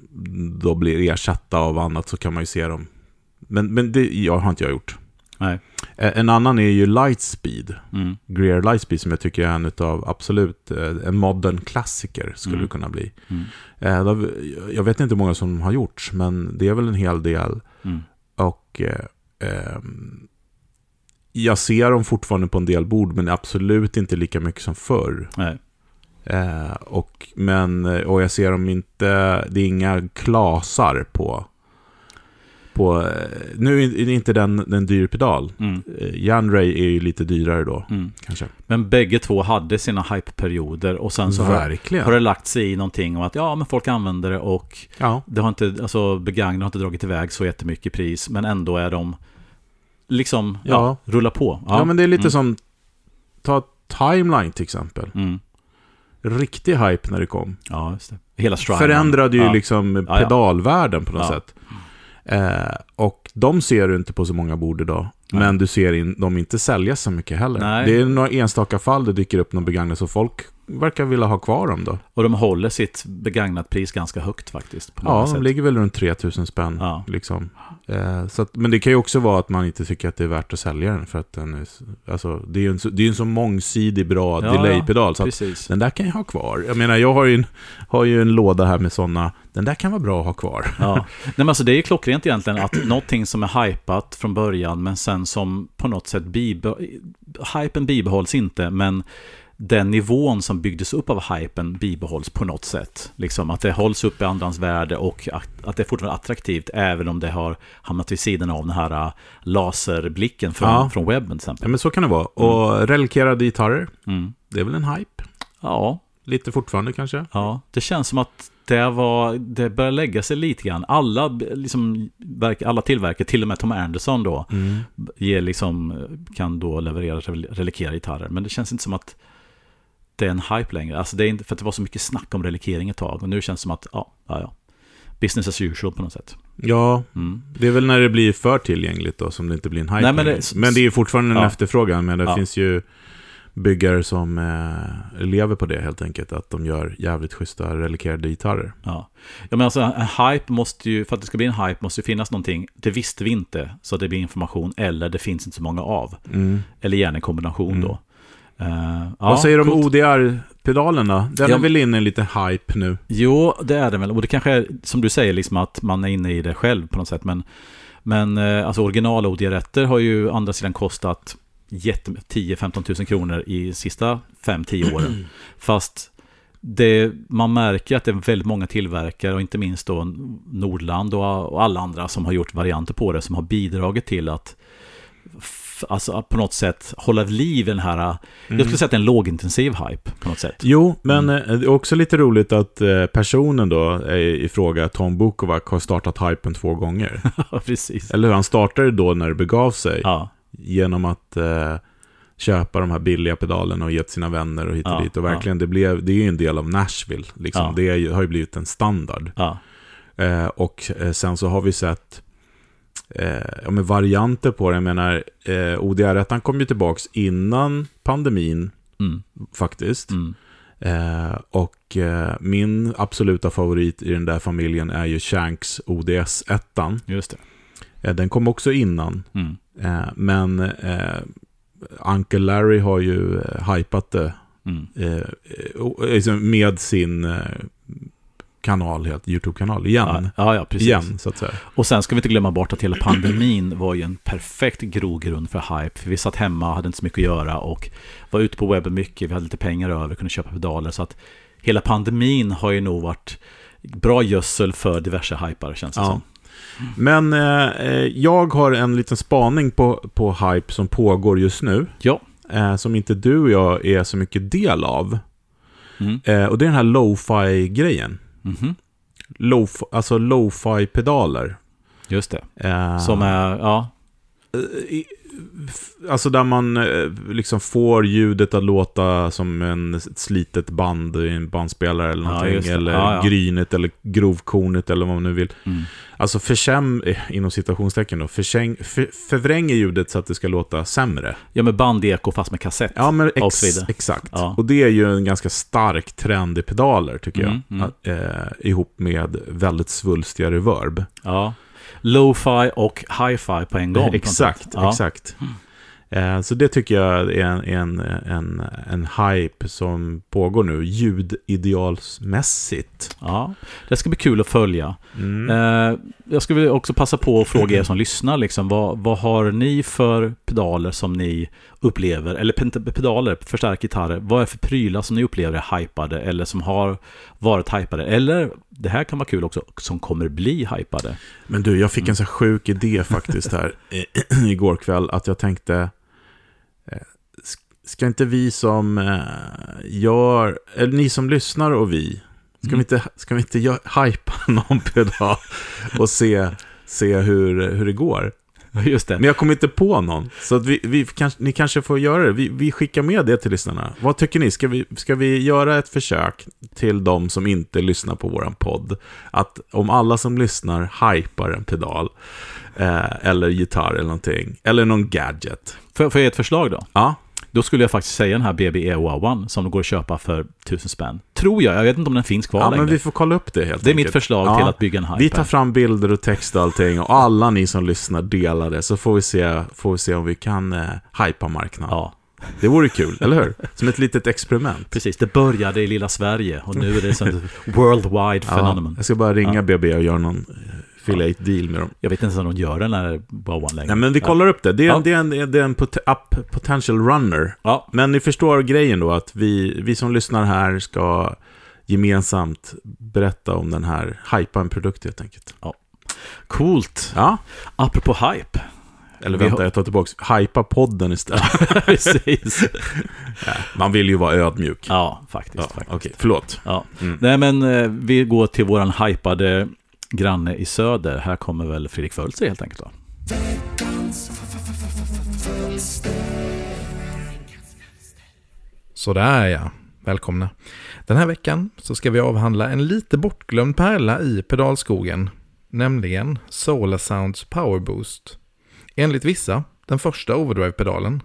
då blir ersatta av annat så kan man ju se dem. Men, men det jag har inte jag gjort. Nej. Eh, En annan är ju Lightspeed. Mm. Greer Lightspeed som jag tycker är en av absolut, en modern klassiker skulle Mm. det kunna bli. Mm. Jag vet inte hur många som har gjorts, men det är väl en hel del. Mm. Och eh, ehm, jag ser dem fortfarande på en del bord, men absolut inte lika mycket som förr. Nej. Eh, och, men, och jag ser dem inte, det är inga klasar på, på eh, nu är det inte den en dyr pedal. Mm. Eh, Janray är ju lite dyrare då, Mm. kanske. Men bägge två hade sina hype-perioder och sen så har, har det lagt sig i någonting om att ja, men folk använder det och Ja. det har inte, alltså begagnat har inte dragit iväg så jättemycket pris, men ändå är de liksom, ja, Ja. rulla på. Ja. men det är lite Mm. som, ta Timeline till exempel. Mm. Riktig hype när det kom. Ja, just det. Hela Strymon. Förändrade ju ja. liksom ja. pedalvärlden på något Ja. sätt. Eh, och de ser du inte på så många bord idag. Nej. Men du ser in, dem inte säljas så mycket heller. Nej. Det är några enstaka fall det dyker upp någon begagnat så folk verkar vilja ha kvar dem då. Och de håller sitt begagnat pris ganska högt faktiskt. Ja, sätt. de ligger väl runt 3000 spänn. Ja. Liksom. Eh, så att, men det kan ju också vara att man inte tycker att det är värt att sälja den. För att den är, alltså, det är ju en, så- det är en så mångsidig, bra Ja, delay-pedal. Så att den där kan jag ha kvar. Jag menar, jag har ju en, har ju en låda här med sådana. Den där kan vara bra att ha kvar. Ja. [LAUGHS] Nej, men alltså det är ju klockrent egentligen att någonting som är hypat från början men sen som på något sätt bibe... Hypen bibehålls inte men den nivån som byggdes upp av hypen bibehålls på något sätt. Liksom att det hålls upp i andrans värde och att, det är fortfarande attraktivt även om det har hamnat vid sidan av den här äh, laserblicken från, Ja. från webben till Ja, exempel. men så kan det vara. Och relikerade gitarrer, Mm. det är väl en hype? Ja, Lite fortfarande kanske? Ja, det känns som att det, var, det börjar lägga sig lite grann. Alla, liksom, alla tillverkare, till och med Tom Anderson då, Mm. ger liksom, kan då leverera rel- relikerade gitarrer. Men det känns inte som att det är en hype längre. Alltså det är inte, för att det var så mycket snack om relikering ett tag. Och nu känns det som att, ja, ja, ja. Business as usual på något sätt. Ja, Mm. det är väl när det blir för tillgängligt då som det inte blir en hype Nej, men det- men det är ju fortfarande en Ja. efterfrågan. Men det Ja. finns ju byggare som eh, lever på det helt enkelt. Att de gör jävligt schyssta relikerade gitarrer. Ja. ja, men alltså en hype måste ju, för att det ska bli en hype måste ju finnas någonting. Det visste vi inte, så det blir information. Eller det finns inte så många av. Mm. Eller gärna en kombination Mm. då. Vad ja, säger du om. ODR-pedalen då? Den Ja. är väl inne i lite hype nu. Jo, det är det väl. Och det kanske är, som du säger, liksom att man är inne i det själv på något sätt. Men, men eh, alltså original OD-rätter har ju andra sidan kostat 10-15 tusen kronor i sista 5-10 åren. [CLEARS THROAT] Fast det, man märker att det är väldigt många tillverkare och inte minst då Nordland och, och alla andra som har gjort varianter på det som har bidragit till att alltså, på något sätt hålla liv i den här, jag Mm. skulle säga att det är en lågintensiv hype på något sätt. Jo, men Mm. eh, det är också lite roligt att eh, personen då i fråga, Tom Bukovac, har startat hypen två gånger. [LAUGHS] Precis. Eller hur? Han startade då när det begav sig. Ja, Genom att eh, köpa de här billiga pedalerna och gett sina vänner och hit och Ja, dit. Och verkligen, det, blev, det är ju en del av Nashville. Liksom. Ja. Det är, har ju blivit en standard. ja, Eh, och eh, sen så har vi sett eh, ja, men varianter på det. Jag menar, eh, ODR1 kom ju tillbaks innan pandemin mm, faktiskt. mm. Eh, och eh, min absoluta favorit i den där familjen är ju Shanks ODS 1. just det. Eh, den kom också innan. Mm. Eh, men eh, Uncle Larry har ju eh, hypat det Mm. eh, liksom med sin eh, kanal, helt YouTube-kanal, igen. Ja, ja, precis. Igen, så att säga. Och sen ska vi inte glömma bort att hela pandemin var ju en perfekt grogrund för hype. För vi satt hemma, hade inte så mycket att göra och var ute på webben mycket. Vi hade lite pengar över, kunde köpa pedaler. Så att hela pandemin har ju nog varit bra gödsel för diverse hypar, känns det Ja. som. Men eh, eh, jag har en liten spaning på, på hype som pågår just nu. Ja. Eh, som inte du och jag är så mycket del av. Mm. Eh, och det är den här lo-fi-grejen. Mhm. Lo alltså lo-fi-pedaler. Just det. Eh, Som är, ja, f- Alltså där man eh, liksom får ljudet att låta som en ett slitet band i en bandspelare eller Ja, någonting. det. eller Ja, ja. grynet eller grovkornet eller vad man nu vill. mm. Alltså försäm, eh, inom citationstecken då, försäng, för, förvränger ljudet så att det ska låta sämre. ja med bandeko fast med kassett. Ja, men ex, exakt. Ja. Och det är ju en ganska stark trend i pedaler, tycker Mm, jag. mm. Att, eh, ihop med väldigt svulstiga reverb. Ja. Lo-fi och hi-fi på en gång. [LAUGHS] exakt. Ja. exakt. Eh, så det tycker jag är en, en, en, en hype som pågår nu, ljudidealsmässigt. Ja, det ska bli kul att följa. Mm. Eh, jag skulle också passa på att fråga er som [LAUGHS] lyssnar, liksom, vad, vad har ni för pedaler som ni upplever, eller pedaler, förstärkgitarrer, vad är för prylar som ni upplever är hypade eller som har varit hypade? Eller, det här kan vara kul också, som kommer bli hypade. Men du, jag fick en så här sjuk idé faktiskt här [CLEARS THROAT] igår kväll, att jag tänkte, eh, sk- ska inte vi som eh, gör, eller ni som lyssnar och vi, ska Mm. vi inte, ska vi inte hypa [LAUGHS] någon pedal och se, se hur, hur det går? Just det. Men jag kommer inte på någon, så att vi, vi kanske, ni kanske får göra det. Vi, vi skickar med det till lyssnarna. Vad tycker ni? Ska vi, ska vi göra ett försök till de som inte lyssnar på våran podd? Att om alla som lyssnar hypar en pedal, eh, eller gitarr eller någonting, eller någon gadget. Får, får jag ge ett förslag då? Ja, Då skulle jag faktiskt säga den här BB Eowawan som går att köpa för tusen spänn. Tror jag, jag vet inte om den finns kvar ja längre. men vi får kolla upp det helt Det är mitt enkelt. förslag Ja. till att bygga en hype. Vi tar fram bilder och text och allting och alla ni som lyssnar delar det så får vi se, får vi se om vi kan eh, hypa marknaden. Ja, Det vore kul, eller hur? Som ett litet experiment. precis. Det började i lilla Sverige och nu är det ett [LAUGHS] worldwide Ja, phenomenon. jag ska bara ringa Ja. BB och göra någon affiliate deal med dem. Jag vet inte ens om de gör den här Wawan längre. Nej, men vi kollar upp det. Det är, Ja. det är en, det är en pot up potential runner. Ja, Men ni förstår grejen då, att vi, vi som lyssnar här ska gemensamt berätta om den här, hypa en produkt helt enkelt. coolt. Ja, Apropå hype. eller vänta, jag tar tillbaka, hypa podden istället. [LAUGHS] precis. Man vill ju vara ödmjuk. Ja, faktiskt. Ja, faktiskt. Okej, förlåt. Ja. Mm. Nej, men eh, vi går till våran hypade granne i söder. Här kommer väl Fredrik Fölster helt enkelt. Då. Sådär ja, välkomna. Den här veckan så ska vi avhandla en lite bortglömd pärla i pedalskogen, nämligen Solar Sounds Power Boost. Enligt vissa den första overdrive-pedalen.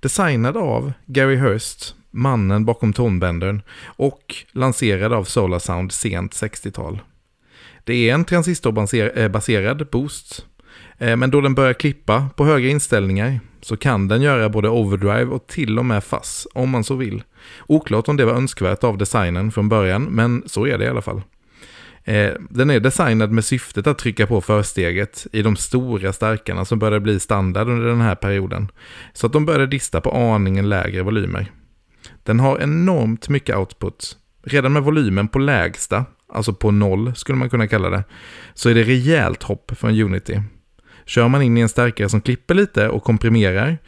Designad av Gary Hurst, mannen bakom tonbändern, och lanserad av Solar Sound sent 60-tal. Det är en transistorbaserad eh, boost, eh, men då den börjar klippa på höga inställningar så kan den göra både overdrive och till och med fuzz om man så vill. Oklart om det var önskvärt av designen från början, men så är det i alla fall. Eh, den är designad med syftet att trycka på försteget i de stora stärkarna som började bli standard under den här perioden. Så att de började dista på aningen lägre volymer. Den har enormt mycket output. Redan med volymen på lägsta, alltså på noll skulle man kunna kalla det, så är det rejält hopp från Unity. Kör man in i en stärkare som klipper lite och komprimerar,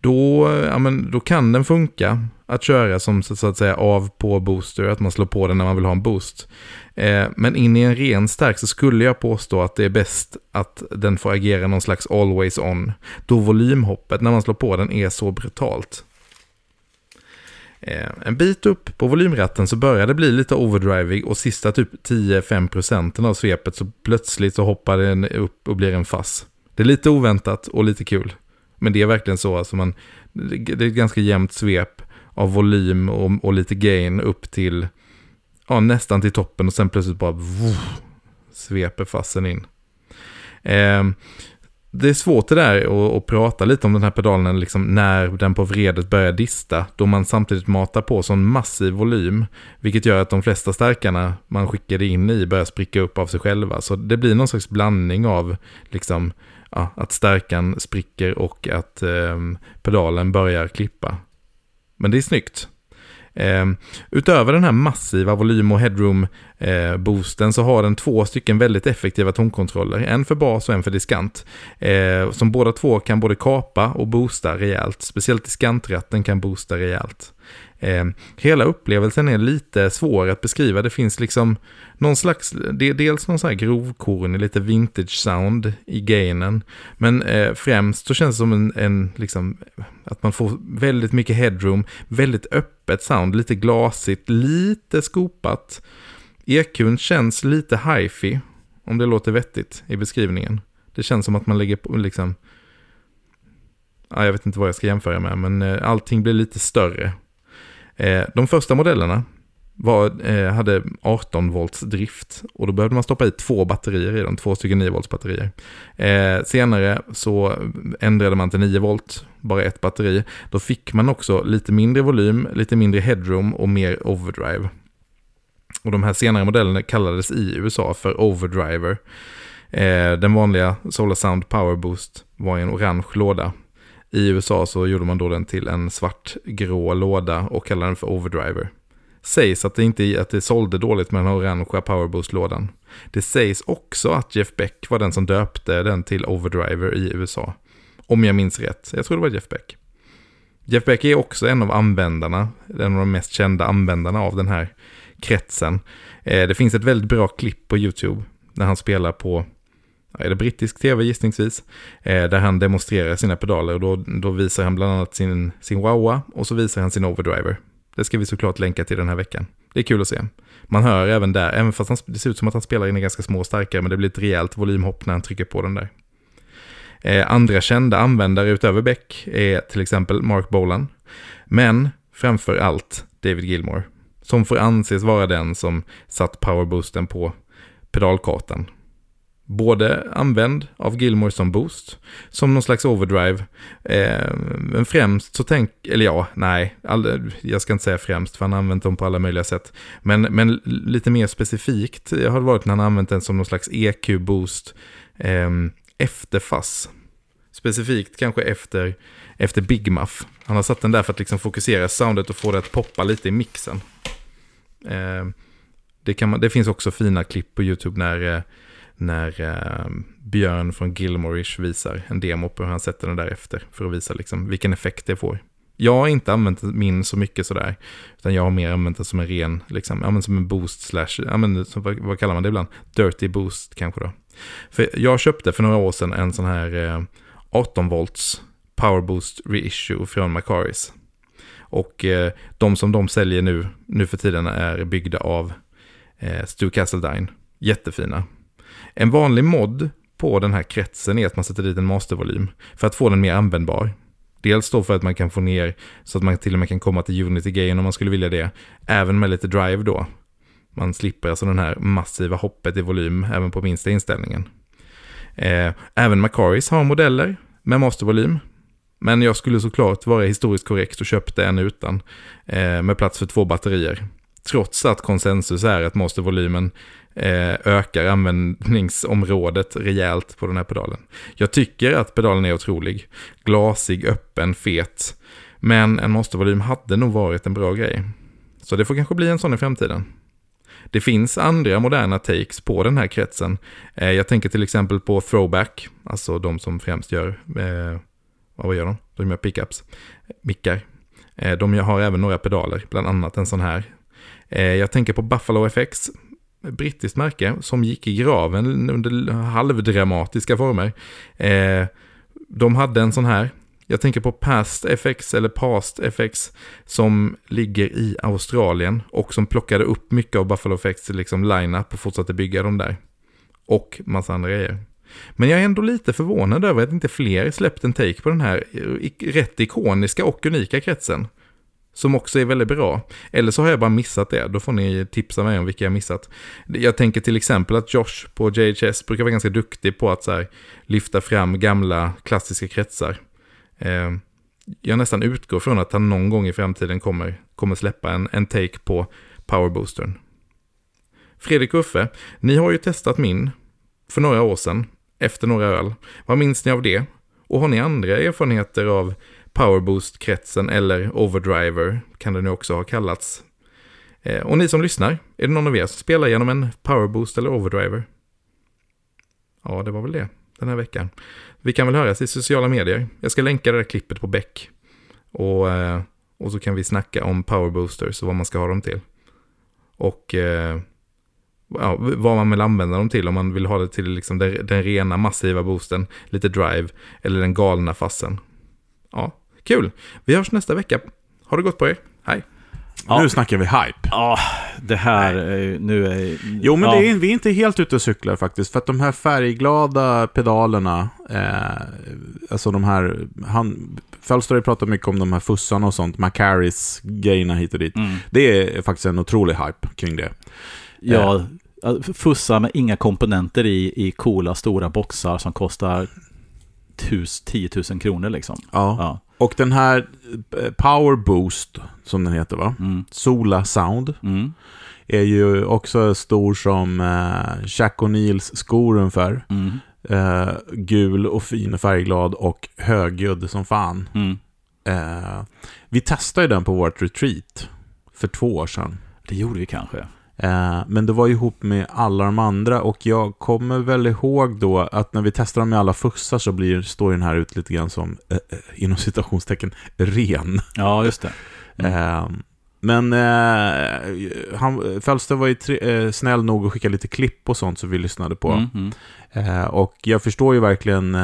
då, ja, men, då kan den funka att köra som så att säga av på booster, att man slår på den när man vill ha en boost. Eh, men in i en ren stärk så skulle jag påstå att det är bäst att den får agera någon slags always on, då volymhoppet när man slår på den är så brutalt. Eh, En bit upp på volymratten så börjar det bli lite overdrivig och sista typ 10-5 procenten av svepet så plötsligt så hoppar den upp och blir en fass. Det är lite oväntat och lite kul. Men det är verkligen så, alltså man, det är ett ganska jämnt svep av volym och, och lite gain upp till ja, nästan till toppen och sen plötsligt bara vuh, sveper fassen in. Eh, det är svårt det där att, att prata lite om den här pedalen liksom när den på vredet börjar dista. Då man samtidigt matar på sån massiv volym. Vilket gör att de flesta stärkarna man skickade in i börjar spricka upp av sig själva. Så det blir någon slags blandning av liksom, ja, att stärkan spricker och att eh, pedalen börjar klippa. Men det är snyggt. Ehm, utöver den här massiva volym och headroom-boosten eh, så har den två stycken väldigt effektiva tonkontroller. En för bas och en för diskant. Eh, som båda två kan både kapa och boosta rejält. Speciellt diskantratten kan boosta rejält. Eh, hela upplevelsen är lite svår att beskriva. Det finns liksom någon slags, det är dels någon sån här grovkornig, lite vintage sound i gainen. Men eh, främst så känns det som en, en liksom, att man får väldigt mycket headroom, väldigt öppet sound, lite glasigt, lite skopat. EQn känns lite hifi, om det låter vettigt i beskrivningen. Det känns som att man lägger på liksom, ja, jag vet inte vad jag ska jämföra med, men eh, allting blir lite större. Eh, de första modellerna, var, eh, hade 18 volts drift och då behövde man stoppa i två batterier i dem, två stycken 9 volts batterier. Eh, senare så ändrade man till 9 volt, bara ett batteri. Då fick man också lite mindre volym, lite mindre headroom och mer overdrive. Och de här senare modellerna kallades i USA för overdriver. Den vanliga Solar Sound Power Boost var i en orange låda. I USA så gjorde man då den till en svartgrå låda och kallade den för overdriver sägs att det inte att det sålde dåligt med den orangea Powerboost-lådan. Det sägs också att Jeff Beck var den som döpte den till Overdriver i USA. Om jag minns rätt. Jag tror det var Jeff Beck. Jeff Beck är också en av användarna, en av de mest kända användarna av den här kretsen. Eh, det finns ett väldigt bra klipp på YouTube när han spelar på, är det brittisk tv gissningsvis, eh, där han demonstrerar sina pedaler och då, då visar han bland annat sin, sin Wawa och så visar han sin overdriver. Det ska vi såklart länka till den här veckan. Det är kul att se. Man hör även där, även fast han, det ser ut som att han spelar in ganska små och starkare, men det blir ett rejält volymhopp när han trycker på den där. Eh, andra kända användare utöver Beck är till exempel Mark Bolan, men framför allt David Gilmore, som får anses vara den som satt powerboosten på pedalkartan både använd av Gilmore som boost, som någon slags overdrive. Eh, men främst så tänk, eller ja, nej, all, jag ska inte säga främst för han har använt dem på alla möjliga sätt. Men, men lite mer specifikt har det varit när han har använt den som någon slags EQ-boost eh, efter FASS. Specifikt kanske efter, efter Big Muff. Han har satt den där för att liksom fokusera soundet och få det att poppa lite i mixen. Eh, det, kan man, det finns också fina klipp på YouTube när eh, när eh, Björn från Gilmorish visar en demo på hur han sätter den därefter för att visa liksom vilken effekt det får. Jag har inte använt min så mycket sådär, utan jag har mer använt den som en ren, liksom, ja, men som en boost slash, ja, men, som, vad, vad, kallar man det ibland? Dirty boost kanske då. För jag köpte för några år sedan en sån här eh, 18 volts power boost reissue från Macaris. Och eh, de som de säljer nu, nu för tiden är byggda av eh, Stu Castledine. Jättefina. En vanlig mod på den här kretsen är att man sätter dit en mastervolym för att få den mer användbar. Dels då för att man kan få ner så att man till och med kan komma till Unity-grejen om man skulle vilja det. Även med lite drive då. Man slipper alltså den här massiva hoppet i volym även på minsta inställningen. Eh, även Macaris har modeller med mastervolym. Men jag skulle såklart vara historiskt korrekt och köpte en utan. Eh, med plats för två batterier. Trots att konsensus är att mastervolymen Eh, ökar användningsområdet rejält på den här pedalen. Jag tycker att pedalen är otrolig. Glasig, öppen, fet. Men en mastervolym hade nog varit en bra grej. Så det får kanske bli en sån i framtiden. Det finns andra moderna takes på den här kretsen. Eh, jag tänker till exempel på Throwback, alltså de som främst gör, eh, vad gör de? De gör pickups, mickar. Eh, de har även några pedaler, bland annat en sån här. Eh, jag tänker på Buffalo FX, brittiskt märke som gick i graven under halvdramatiska former. Eh, de hade en sån här. Jag tänker på Past FX eller Past FX som ligger i Australien och som plockade upp mycket av Buffalo FX liksom line-up och fortsatte bygga dem där. Och massa andra grejer. Men jag är ändå lite förvånad över att inte fler släppt en take på den här rätt ikoniska och unika kretsen. Som också är väldigt bra. Eller så har jag bara missat det. Då får ni tipsa mig om vilka jag missat. Jag tänker till exempel att Josh på JHS brukar vara ganska duktig på att så här, lyfta fram gamla klassiska kretsar. Eh, jag nästan utgår från att han någon gång i framtiden kommer, kommer släppa en, en take på Powerboostern. Fredrik och Uffe, ni har ju testat min för några år sedan, efter några öl. Vad minns ni av det? Och har ni andra erfarenheter av Powerboost-kretsen eller Overdriver kan den nu också ha kallats. Eh, och ni som lyssnar, är det någon av er som spelar genom en Powerboost eller Overdriver? Ja, det var väl det den här veckan. Vi kan väl höras i sociala medier. Jag ska länka det där klippet på Beck. Och, eh, och så kan vi snacka om Powerboosters och vad man ska ha dem till. Och eh, ja, vad man vill använda dem till. Om man vill ha det till liksom den, den rena massiva boosten, lite drive, eller den galna fassen. Ja, Kul! Vi hörs nästa vecka. Ha det gott på er. Hej! Ja. Nu snackar vi hype. Ja, det här är nu är... Jo, men ja. det är, vi är inte helt ute och cyklar faktiskt. För att de här färgglada pedalerna, eh, alltså de här... Han, Fölster har ju pratat mycket om de här fussarna och sånt, Macaris grejerna hit och dit. Mm. Det är faktiskt en otrolig hype kring det. Ja, fussa med inga komponenter i, i coola stora boxar som kostar tus, 10 000 kronor liksom. Ja. Ja. Och den här eh, Power Boost, som den heter va? Mm. Sola Sound, Mm. är ju också stor som eh, Jack O'Neills skor ungefär. Mm. Eh, gul och fin och färgglad och högljudd som fan. Mm. Eh, vi testade ju den på vårt retreat för två år sedan. Det gjorde vi kanske. Eh, men det var ihop med alla de andra och jag kommer väl ihåg då att när vi testar dem med alla fussar så blir, står den här ut lite grann som, eh, eh, inom citationstecken, ren. Ja, just det. Mm. Eh, men eh, han, Fölster var ju tre, eh, snäll nog att skicka lite klipp och sånt som vi lyssnade på. Mm. Mm. Eh, och jag förstår ju verkligen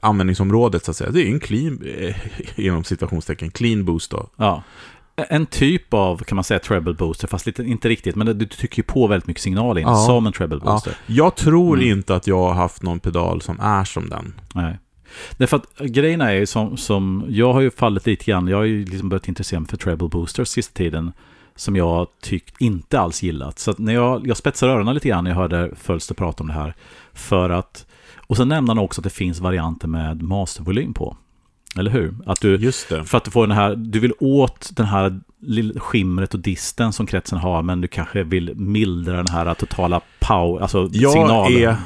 användningsområdet så att säga. Det är ju en clean, [LAUGHS] inom citationstecken, clean boost då. Ja. En typ av, kan man säga, treble booster, fast lite, inte riktigt, men du trycker ju på väldigt mycket signal in, Ja. som en treble Ja, booster. jag tror Mm. inte att jag har haft någon pedal som är som den. Nej. Därför att grejen är ju som, som, jag har ju fallit lite grann, jag har ju liksom börjat intressera mig för treble boosters sista tiden, som jag tyckt inte alls gillat. Så när jag, jag spetsade öronen lite grann när jag hörde Fölster prata om det här, för att, och sen nämnde han också att det finns varianter med mastervolym på. Eller hur? Att du, för att du får den här, du vill åt den här skimret och disten som kretsen har, men du kanske vill mildra den här totala power, alltså Jag signalen. är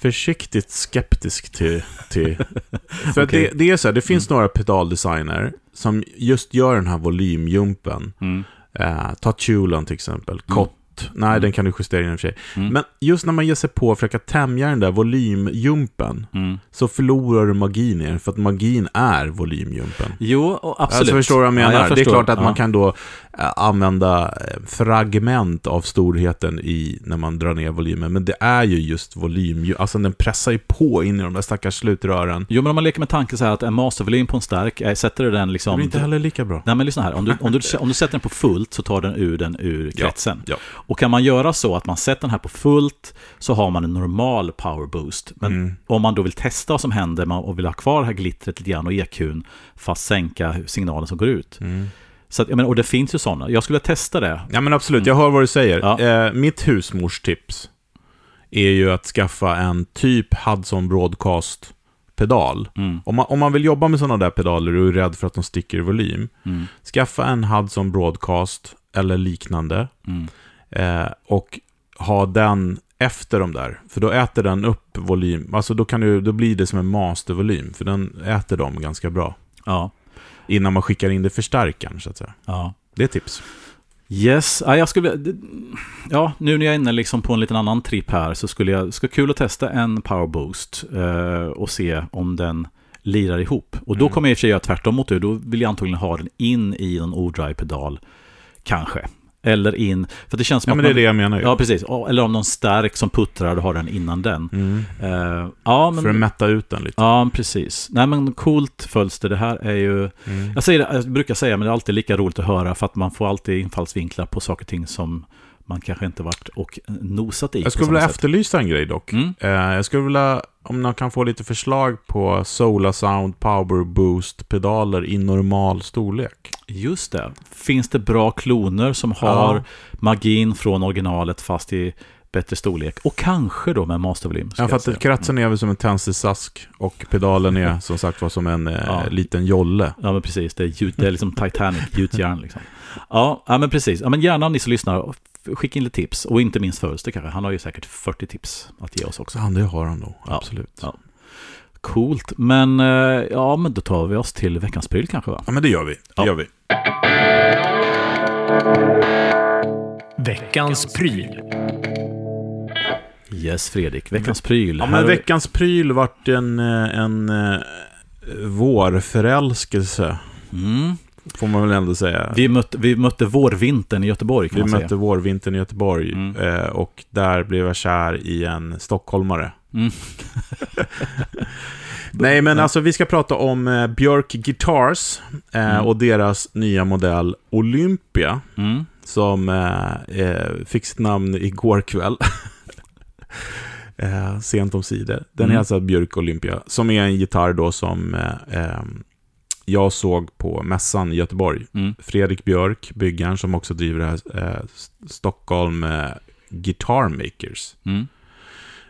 försiktigt skeptisk till... till [LAUGHS] för Okej. det, det är så här, det finns några pedaldesigner som just gör den här volymjumpen. Mm. Eh, ta Tulan till exempel, Kott. Nej, Mm. den kan du justera i och för sig. Mm. Men just när man ger sig på att försöka tämja den där volymjumpen Mm. så förlorar du magin i den, för att magin är volymjumpen. Jo, och absolut. Alltså förstår du vad jag Ja, menar? det är klart att man Ja. kan då eh, använda eh, fragment av storheten i när man drar ner volymen, men det är ju just volym, alltså den pressar ju på in i de där stackars slutrören. Jo, men om man leker med tanken så här att en mastervolym på en stark, eh, sätter du den Det liksom... blir inte heller lika bra. Nej, men lyssna här. Om du, om, du, om du sätter den på fullt så tar den ur den ur kretsen. ja. Och kan man göra så att man sätter den här på fullt så har man en normal power boost. Men Mm. om man då vill testa vad som händer och vill ha kvar det här glittret lite grann och EQn fast sänka signalen som går ut. Mm. Så att, jag menar, och det finns ju sådana. Jag skulle testa det. Ja men absolut, jag hör vad du säger. Ja. Eh, mitt husmorstips är ju att skaffa en typ Hudson Broadcast-pedal. Mm, Om man, om man vill jobba med sådana där pedaler och är rädd för att de sticker i volym, mm, skaffa en Hudson Broadcast eller liknande mm. Eh, och ha den efter de där. För då äter den upp volym, alltså då, kan du, då blir det som en mastervolym, för den äter dem ganska bra. Ja, Innan man skickar in det förstärkaren, så att säga. ja. Det är tips. Yes, ja, jag skulle Ja, nu när jag är inne liksom på en liten annan tripp här så skulle jag, skulle kul att testa en power boost eh, och se om den lirar ihop. Och då Mm. kommer jag i och för sig göra tvärtom mot det. Då vill jag antagligen ha den in i någon O-drive-pedal, kanske. Eller in, för det känns som Ja, att men det är man, det jag menar ju. Ja, precis. Eller om någon stark som puttrar, du har den innan den. Mm. Eh, ja, men... För att mätta ut den lite. Ja, precis. Nej, men coolt Fölster. Det här är ju... Mm. Jag, säger det, jag brukar säga, men det är alltid lika roligt att höra för att man får alltid infallsvinklar på saker och ting som man kanske inte varit och nosat i. Jag skulle vilja sätt. efterlysa en grej dock. Mm. Eh, jag skulle vilja, om man kan få lite förslag på Sola Sound Power Boost-pedaler i normal storlek. Just det. Finns det bra kloner som har Ja. magin från originalet fast i bättre storlek? Och kanske då med mastervolym. Ja, för att säga. kretsen är väl som en tändsticksask och pedalen är [LAUGHS] som sagt var som en eh, Ja. liten jolle. Ja, men precis. Det är, det är liksom Titanic, gjutjärn liksom. Ja, ja, men precis. Ja, men gärna ni som lyssnar, skicka in lite tips. Och inte minst kanske. Han har ju säkert 40 tips att ge oss också. Ja, det har han nog. Ja. Absolut. Ja. Coolt. Men eh, ja, men då tar vi oss till veckans pryl kanske va? Ja, men det gör vi. Det Ja. gör vi. Veckans pryl. Yes, Fredrik. Veckans pryl. Ja, men veckans pryl vart en, eh, en eh, vårförälskelse, mm. Får man väl ändå säga. vi, mötte, vi mötte vårvintern i Göteborg kan Vi man mötte säga. vårvintern i Göteborg Mm. eh, och där blev jag kär i en stockholmare. Mm. [LAUGHS] Nej, men alltså vi ska prata om eh, Björk Guitars eh, Mm. och deras nya modell Olympia. Mm. som eh, fick sitt namn igår kväll. [LAUGHS] eh, sent om sidor. Den Mm. är alltså Björk Olympia, som är en gitarr då som jag såg på mässan i Göteborg. Mm. Fredrik Björk, byggaren som också driver det här eh, Stockholm eh, Guitar Makers. Mm.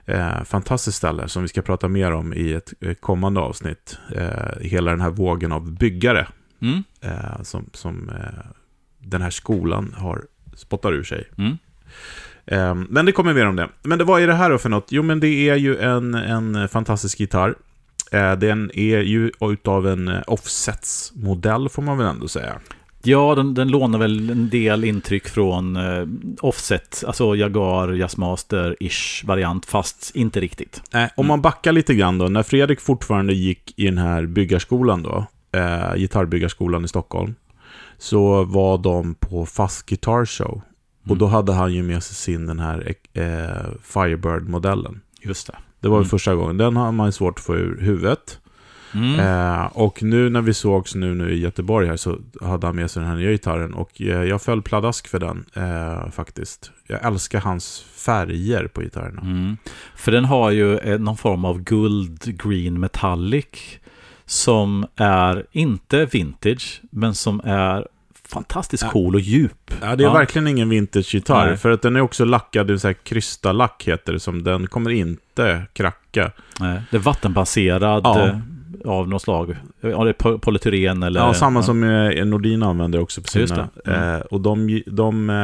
Eh, fantastiskt ställe som vi ska prata mer om i ett eh, kommande avsnitt. Eh, hela den här vågen av byggare Mm. eh, som, som eh, den här skolan har spottar ur sig. Mm. Eh, men det kommer mer om det. Men det, vad är det här då för något? Jo, men det är ju en, en fantastisk gitarr. Eh, den är ju utav en eh, offsets-modell får man väl ändå säga. Ja, den, den lånar väl en del intryck från eh, Offset, alltså Jaguar, Jazzmaster-ish variant, fast inte riktigt. Eh, om man backar lite grann då, när Fredrik fortfarande gick i den här byggarskolan då, eh, gitarrbyggarskolan i Stockholm, så var de på Fast Guitar Show. Och då hade han ju med sig sin den här eh, Firebird-modellen. Just det. Det var Mm. första gången. Den har man svårt att få ur huvudet. Mm. Eh, och nu när vi sågs nu, nu i Göteborg här så hade han med sig den här nya gitarren. Och eh, jag föll pladask för den eh, faktiskt. Jag älskar hans färger på gitarrerna. Mm. För den har ju eh, någon form av guld green metallic som är inte vintage, men som är fantastiskt cool och djup. Ja, det är Ja. verkligen ingen vintage-gitarr. För att den är också lackad i så här krystallack heter det. Som den kommer inte kracka. Nej, Det är vattenbaserad Ja. eh, av något slag. Ja, det är po- polytyren eller... Ja, samma som eh, Nordin använder också på sina. det. Mm. Eh, och de, de eh,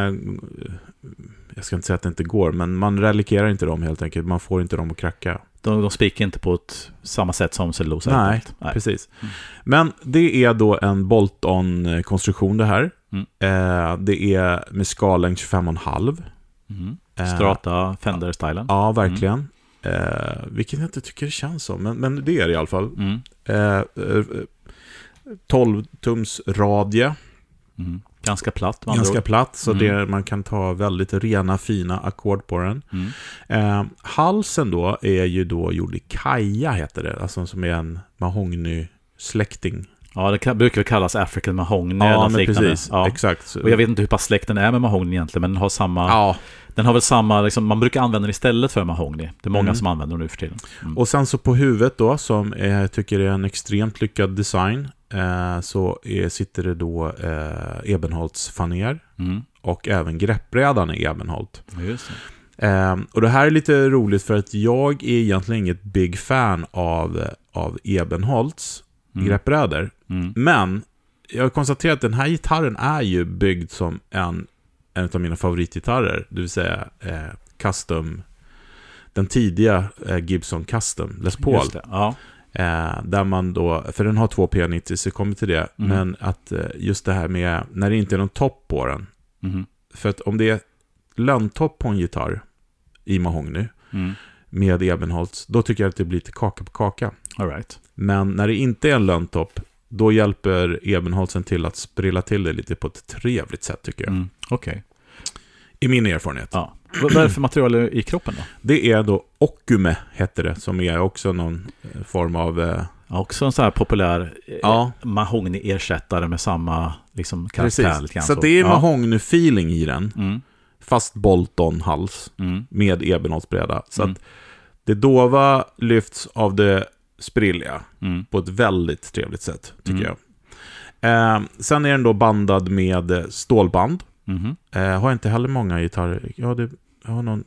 jag ska inte säga att det inte går, men man relikerar inte dem helt enkelt. Man får inte dem att kracka. De, de spricker inte på ett samma sätt som cellulosa. Nej, enkelt. Precis. Mm. Men det är då en bolt-on-konstruktion det här. Mm. Eh, det är med skallängd 25,5. Mm. Eh, Strata Fender-stilen. Ja, verkligen. Eh, vilket jag inte tycker det känns som, men, men det är det i alla fall. Mm. Eh, eh, 12 tums radie, Mm. Ganska platt ganska platt, så Mm. det, man kan ta väldigt rena, fina ackord på den. Mm. Eh, halsen då är ju då gjord i kaja, heter det, alltså som är en mahogny-släkting. Ja, det brukar kallas African Mahogny Ja, men liknande. precis. Ja. Exakt. Och jag vet inte hur pass släkten är med mahogny egentligen, men den har samma... Ja, Den har väl samma, liksom, man brukar använda den istället för mahogny. Det är många Mm. som använder den nu för tiden. Mm. Och sen så på huvudet då, som jag tycker är en extremt lyckad design, eh, så är, sitter det då eh, Ebenholts faner Mm. och även greppbrädan är Ebenholt. Just det. Eh, och det här är lite roligt för att jag är egentligen inget big fan av, av Ebenholts Mm. greppbrädor. Mm. Men jag har konstaterat att den här gitarren är ju byggd som en, en av mina favoritgitarrer, det vill säga eh, custom, den tidiga eh, Gibson Custom Les Paul. Det. Ja. Eh, där man då, för den har två P90, så jag kommer till det. Mm. Men att eh, just det här med, när det inte är någon topp på den. Mhm. För att om det är lönntopp på en gitarr i mahogny Mm. med Ebenholts, då tycker jag att det blir lite kaka på kaka. All right. Men när det inte är en lönntopp, då hjälper Ebenholtsen till att sprilla till det lite på ett trevligt sätt tycker jag. Mm. Okej. I min erfarenhet. Ja. Vad är det för material i kroppen då? Det är då Okume, heter det, som är också någon eh, form av... Eh, Ja, också en sån här populär eh, ja, mahogny-ersättare med samma liksom, karaktär. precis. Så att det är Ja. mahogny-feeling i den. Mm. Fast Bolton-hals Mm. med Ebenholtsbräda. Så Mm. att det dova lyfts av det sprilliga Mm. på ett väldigt trevligt sätt, tycker Mm. jag. Eh, sen är den då bandad med eh, stålband. Mhm. Eh, har inte heller många gitarrer. Ja, det, jag har någon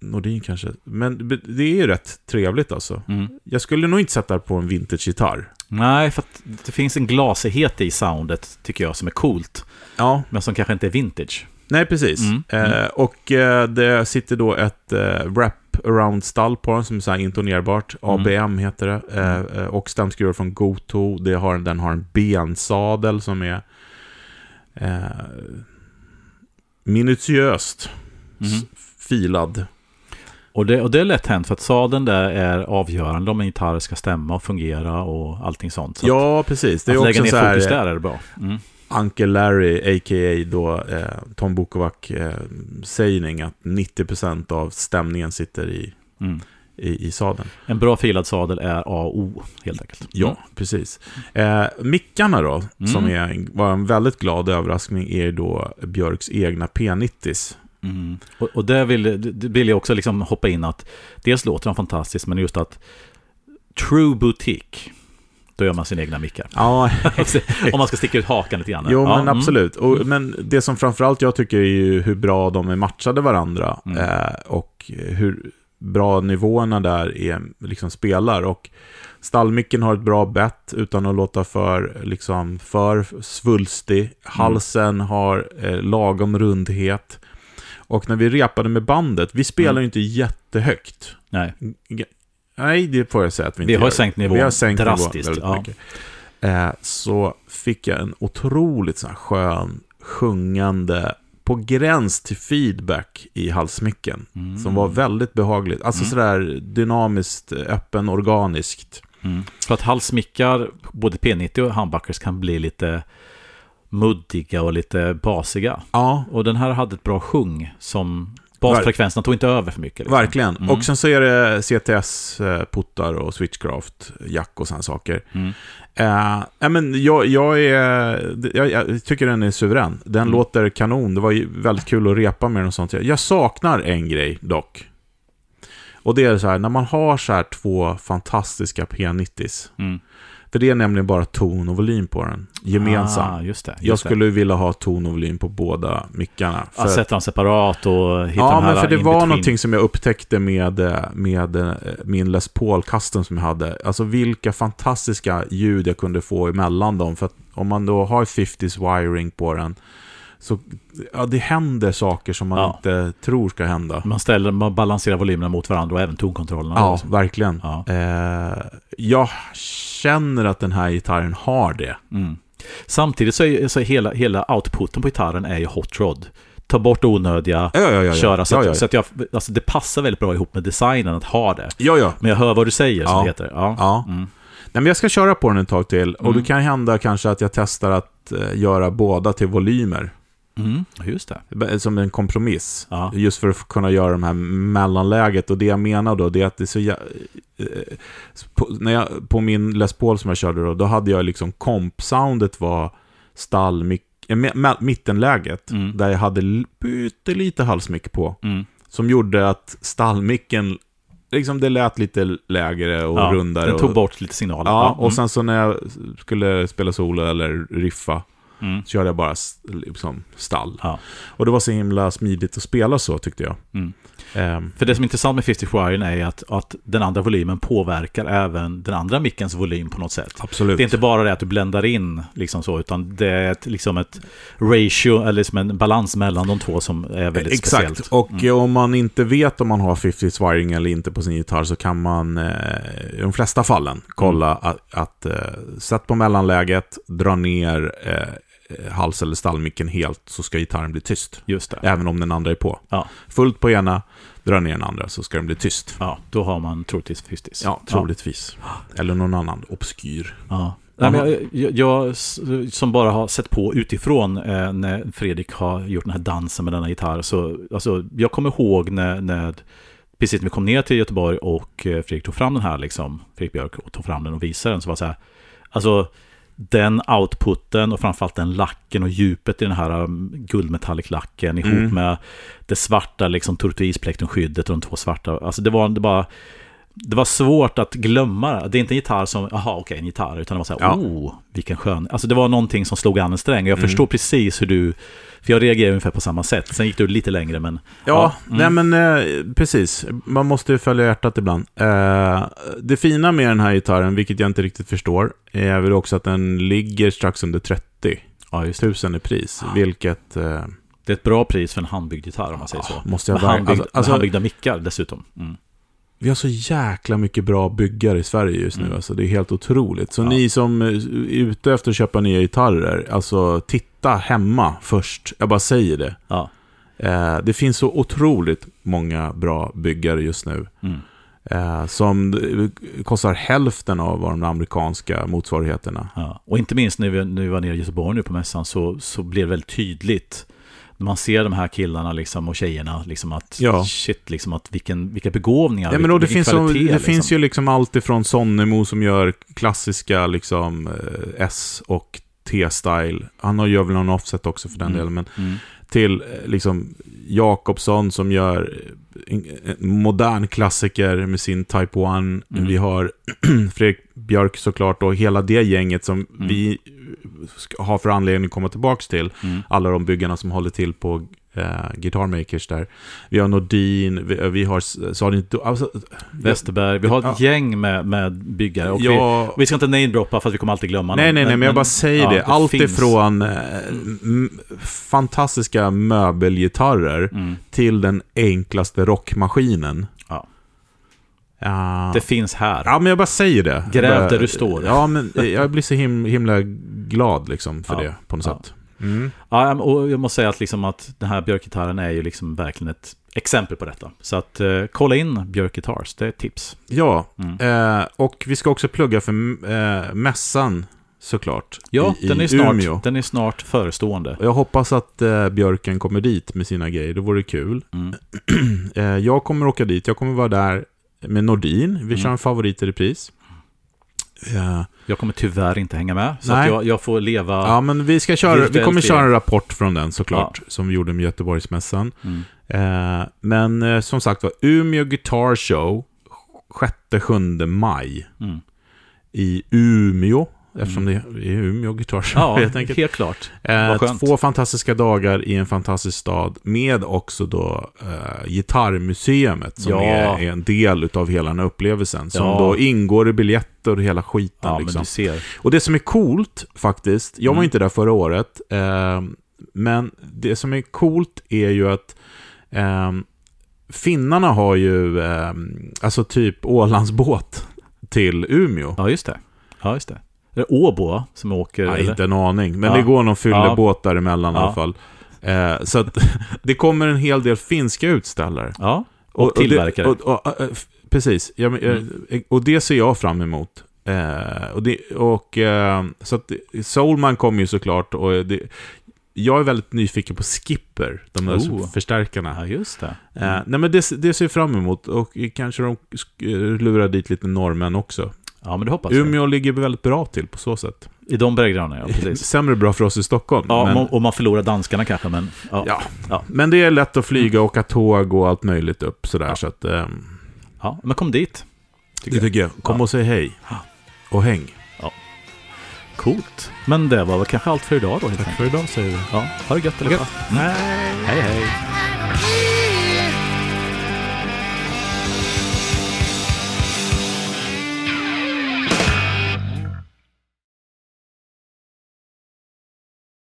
Nordin kanske. Men det är ju rätt trevligt alltså. Mm. Jag skulle nog inte sätta på en vintage-gitarr. Nej, för att det finns en glasighet i soundet, tycker jag, som är coolt. Ja, Men som kanske inte är vintage. nej precis. Mm, Eh, mm. och eh, det sitter då ett eh, wrap around stall på den som är så här intonerbart. Mm. ABM heter det. Eh, eh, och stämskruvar från Goto. Det har, den har en bensadel som är eh, minutiöst s- filad. Och det, och det är lätt hänt, för att sadeln där är avgörande om en gitarr ska stämma och fungera och allting sånt. Så Ja, precis. Det är att också lägga ner så här, fokus där är det bra. Mm. Uncle Larry, a.k.a. då eh, Tom Bukovac, eh, sägning att 90% av stämningen sitter i, Mm. I, i sadeln. En bra filad sadel är A och O, helt enkelt. Ja, precis. Eh, mickarna då, Mm. som är, var en väldigt glad överraskning, är då Björks egna P90s. Mm. Och, och där vill, vill jag också liksom hoppa in att dels låter de fantastiskt, men just att True Boutique, då gör man sina egna mickar. Ja, [LAUGHS] Om man ska sticka ut hakan lite grann. jo Ja, men mm. absolut. Och, men det som framförallt jag tycker är ju hur bra de är matchade varandra Mm. eh, och hur bra nivåerna där är, liksom spelar. Och stallmicken har ett bra bett utan att låta för, liksom, för svulstig. Halsen har eh, lagom rundhet. Och när vi repade med bandet, vi spelar Mm. ju inte jättehögt. Nej, Nej, det får jag säga att vi inte vi har gör. sänkt nivån Vi har sänkt nivån drastiskt. väldigt ja. mycket. Eh, så fick jag en otroligt så här skön, sjungande, på gräns till feedback i halsmicken. Mm. Som var väldigt behagligt. Alltså Mm. sådär dynamiskt, öppen, organiskt. Mm. För att halsmickar, både P90 och handbackers kan bli lite muddiga och lite basiga. Ja, Och den här hade ett bra sjung som basfrekvensen tog inte över för mycket. liksom. verkligen. Mm. Och sen så är det CTS-puttar och switchcraft, jack och sådana saker. Mm. Eh, men jag, jag, är, jag, jag tycker den är suverän. Den Mm. låter kanon. Det var ju väldigt kul att repa med den och sånt. Jag saknar en grej dock. Och det är så här, när man har så här två fantastiska P90s. Mm. För det är nämligen bara ton och volym på den. Gemensam. Ah, just det. Just jag det. skulle vilja ha ton och volym på båda mickarna. Ja, sätta dem separat och hitta Ja, de här men för det var någonting som jag upptäckte med, med eh, min Les Paul custom som jag hade. Alltså vilka fantastiska ljud jag kunde få emellan dem. För om man då har 50s wiring på den, så ja, det händer saker som man Ja. inte tror ska hända. Man, ställer, man balanserar volymerna mot varandra och även tonkontrollerna. Ja, liksom. verkligen. Ja. Eh, jag känner att den här gitarren har det. Mm. Samtidigt så är så är hela, hela outputen på gitarren är ju hot rod. Ta bort onödiga, Ja, ja, ja. ja. köra. Så, att, ja. så att jag, alltså det passar väldigt bra ihop med designen att ha det. ja, ja. Men jag hör vad du säger, som det heter. Ja. ja. Mm. Nej, men jag ska köra på den ett tag till. Och Mm. det kan hända kanske att jag testar att eh, göra båda till volymer. Mm. Just det. Som en kompromiss. Ja. Just för att kunna göra de här mellanläget. Och det jag menar då, det är att det är så jä- eh, på, när jag, på min Les Paul som jag körde då, då hade jag liksom komp-soundet var stall, äh, mittenläget. Mm. Där jag hade l- pyttelite halsmick på. Mm. Som gjorde att stallmicken, liksom det lät lite lägre och Ja, rundare. Den tog och, bort lite signaler. Ja, mm. och sen så när jag skulle spela solo eller riffa, Mm. så körde jag bara liksom stall. Ja. Och det var så himla smidigt att spela så tyckte jag. Mm. Ehm, För det som är intressant med 50 wiren är att, att den andra volymen påverkar även den andra mickens volym på något sätt. absolut. Det är inte bara det att du bländar in liksom så, utan det är ett, liksom ett ratio, eller liksom en balans mellan de två som är väldigt Exakt, speciellt. och Mm. eh, om man inte vet om man har 50 wiring eller inte på sin gitarr så kan man eh, i de flesta fallen kolla Mm. att, att eh, sätt på mellanläget, dra ner eh, hals eller stallmicken helt så ska gitarren bli tyst. Just det. Även om den andra är på. Ja. Fullt på ena, dra ner den andra så ska den bli tyst. Ja, då har man troligtvis 50 Ja, troligtvis. Eller någon annan obskyr. Ja. Nej, men jag, jag, jag som bara har sett på utifrån eh, när Fredrik har gjort den här dansen med denna gitarr. Så, alltså, jag kommer ihåg när, när precis när vi kom ner till Göteborg och eh, Fredrik tog fram den här, liksom, Fredrik Björk tog fram den och visade den, så var det så här, alltså den outputen och framförallt den lacken och djupet i den här um, guldmetallic-lacken ihop Mm. med det svarta liksom turtoisplektronskyddet och de två svarta. Alltså det var det bara det var svårt att glömma. Det är inte en gitarr som, jaha okej, en gitarr, utan det var så här, Ja. oh, vilken skön. Alltså det var någonting som slog an en sträng. Jag Mm. förstår precis hur du, för jag reagerar ungefär på samma sätt. Sen gick du lite längre, men Ja, mm. nej men eh, precis. Man måste ju följa hjärtat ibland. Eh, det fina med den här gitarren, vilket jag inte riktigt förstår, är väl också att den ligger strax under 30 ja, just. 000 i pris. Vilket... Eh, Det är ett bra pris för en handbyggd gitarr om man säger så. måste jag Med, handbyggd, alltså, handbyggda mickar dessutom. Mm. Vi har så jäkla mycket bra byggare i Sverige just nu. Mm. Alltså, det är helt otroligt. Så Ja. ni som eh, är ute efter att köpa nya gitarrer, alltså titta hemma först. Jag bara säger det. Ja. Eh, det finns så otroligt många bra byggare just nu. Mm. Eh, som kostar hälften av vad de amerikanska motsvarigheterna. Ja. Och inte minst när vi, när vi var nere i Göteborg nu på mässan så, så blev det väldigt tydligt. Man ser de här killarna liksom, och tjejerna, liksom att Ja. shit, liksom att vilken, vilka begåvningar, Ja, men det vilken finns, så, kvalitet, det liksom. finns ju liksom allt ifrån Sonnemo som gör klassiska liksom, eh, S och T-style. Han har- gör väl någon offset också för den Mm. delen. Men Mm. Till eh, liksom Jakobsson som gör en, en modern klassiker med sin Type 1. Mm. Vi har [CLEARS THROAT] Fredrik Björk såklart och hela det gänget som Mm. vi ska ha för anledning att komma tillbaka till. Mm. Alla de byggarna som håller till på eh, Guitar Makers där. Vi har Nordin, vi, vi har Sadin... Alltså, Westerberg, vi har ett Ja. gäng med, med byggare. Och vi, ja, vi ska inte namedroppa för att vi kommer alltid glömma Nej, någon. nej, nej, men jag bara säger ja, det. Allt finns. ifrån eh, fantastiska möbelgitarrer Mm. till den enklaste rockmaskinen. Det finns här. Ja, men jag bara säger det. Gräv där du står. Ja, men jag blir så him himla glad liksom för Ja. det på något Ja. sätt. Mm. Ja, och jag måste säga att, liksom att den här Björk-gitarren är ju liksom verkligen ett exempel på detta. Så att eh, kolla in Björk Guitars, det är ett tips. Ja, Mm. eh, och vi ska också plugga för eh, mässan såklart. Ja, i, den, är snart, Umeå. den är snart förestående. Jag hoppas att eh, Björken kommer dit med sina grejer, det vore kul. Mm. [CLEARS THROAT] Eh, jag kommer åka dit, jag kommer vara där med Nordin. Vi Mm. kör en favorit i repris. Eh, Jag kommer tyvärr inte hänga med, så Nej. att jag, jag får leva... ja, men vi ska köra, vi kommer köra en rapport från den såklart, som vi gjorde med Göteborgsmässan. Mm. Eh, men eh, som sagt var, Umeå Guitar Show 6-7 maj Mm. i Umeå. Eftersom det är Umeå Guitar Show Ja, [LAUGHS] helt enkelt. helt klart. Eh, två fantastiska dagar i en fantastisk stad med också då eh, Gitarrmuseet som Ja. är, är en del av hela den här upplevelsen. Som Ja. då ingår i biljetter och hela skiten. Ja, men liksom. du ser. Och det som är coolt faktiskt, jag var Mm. inte där förra året, eh, men det som är coolt är ju att eh, finnarna har ju eh, alltså typ Ålandsbåt till Umeå. Ja, just det. Ja, just det. Är det Åbo som åker? Ja, inte en aning, men Ja. det går någon fyllebåt däremellan i Ja. alla fall. Eh, så att [LAUGHS] det kommer en hel del finska utställare. Ja, och, tillverkare. Det, och, och, och, f- precis, jag, men, Mm. eh, och det ser jag fram emot. Eh, och det, och, eh, så att Soulman kommer ju såklart och det, jag är väldigt nyfiken på Skipper, de där Oh. förstärkarna. ja, just det. Eh, nej men det, det ser jag fram emot och kanske de lurar dit lite norrmän också. Ja, men det hoppas jag. Umeå ligger väldigt bra till på så sätt. I de breddgraderna, ja, precis. Sämre bra för oss i Stockholm. Ja, men, och man förlorar danskarna kanske, men... Ja, Ja. Ja. men det är lätt att flyga, åka tåg och allt möjligt upp sådär. Ja. Så att, ehm, ja men kom dit. det tycker jag. Kom Ja. och säg hej. Ja. Och häng. Coolt. Men det var väl kanske allt för idag då, helt enkelt. för idag säger vi. Ja, ha det gött allihopa. Mm. Hej, hej. Hej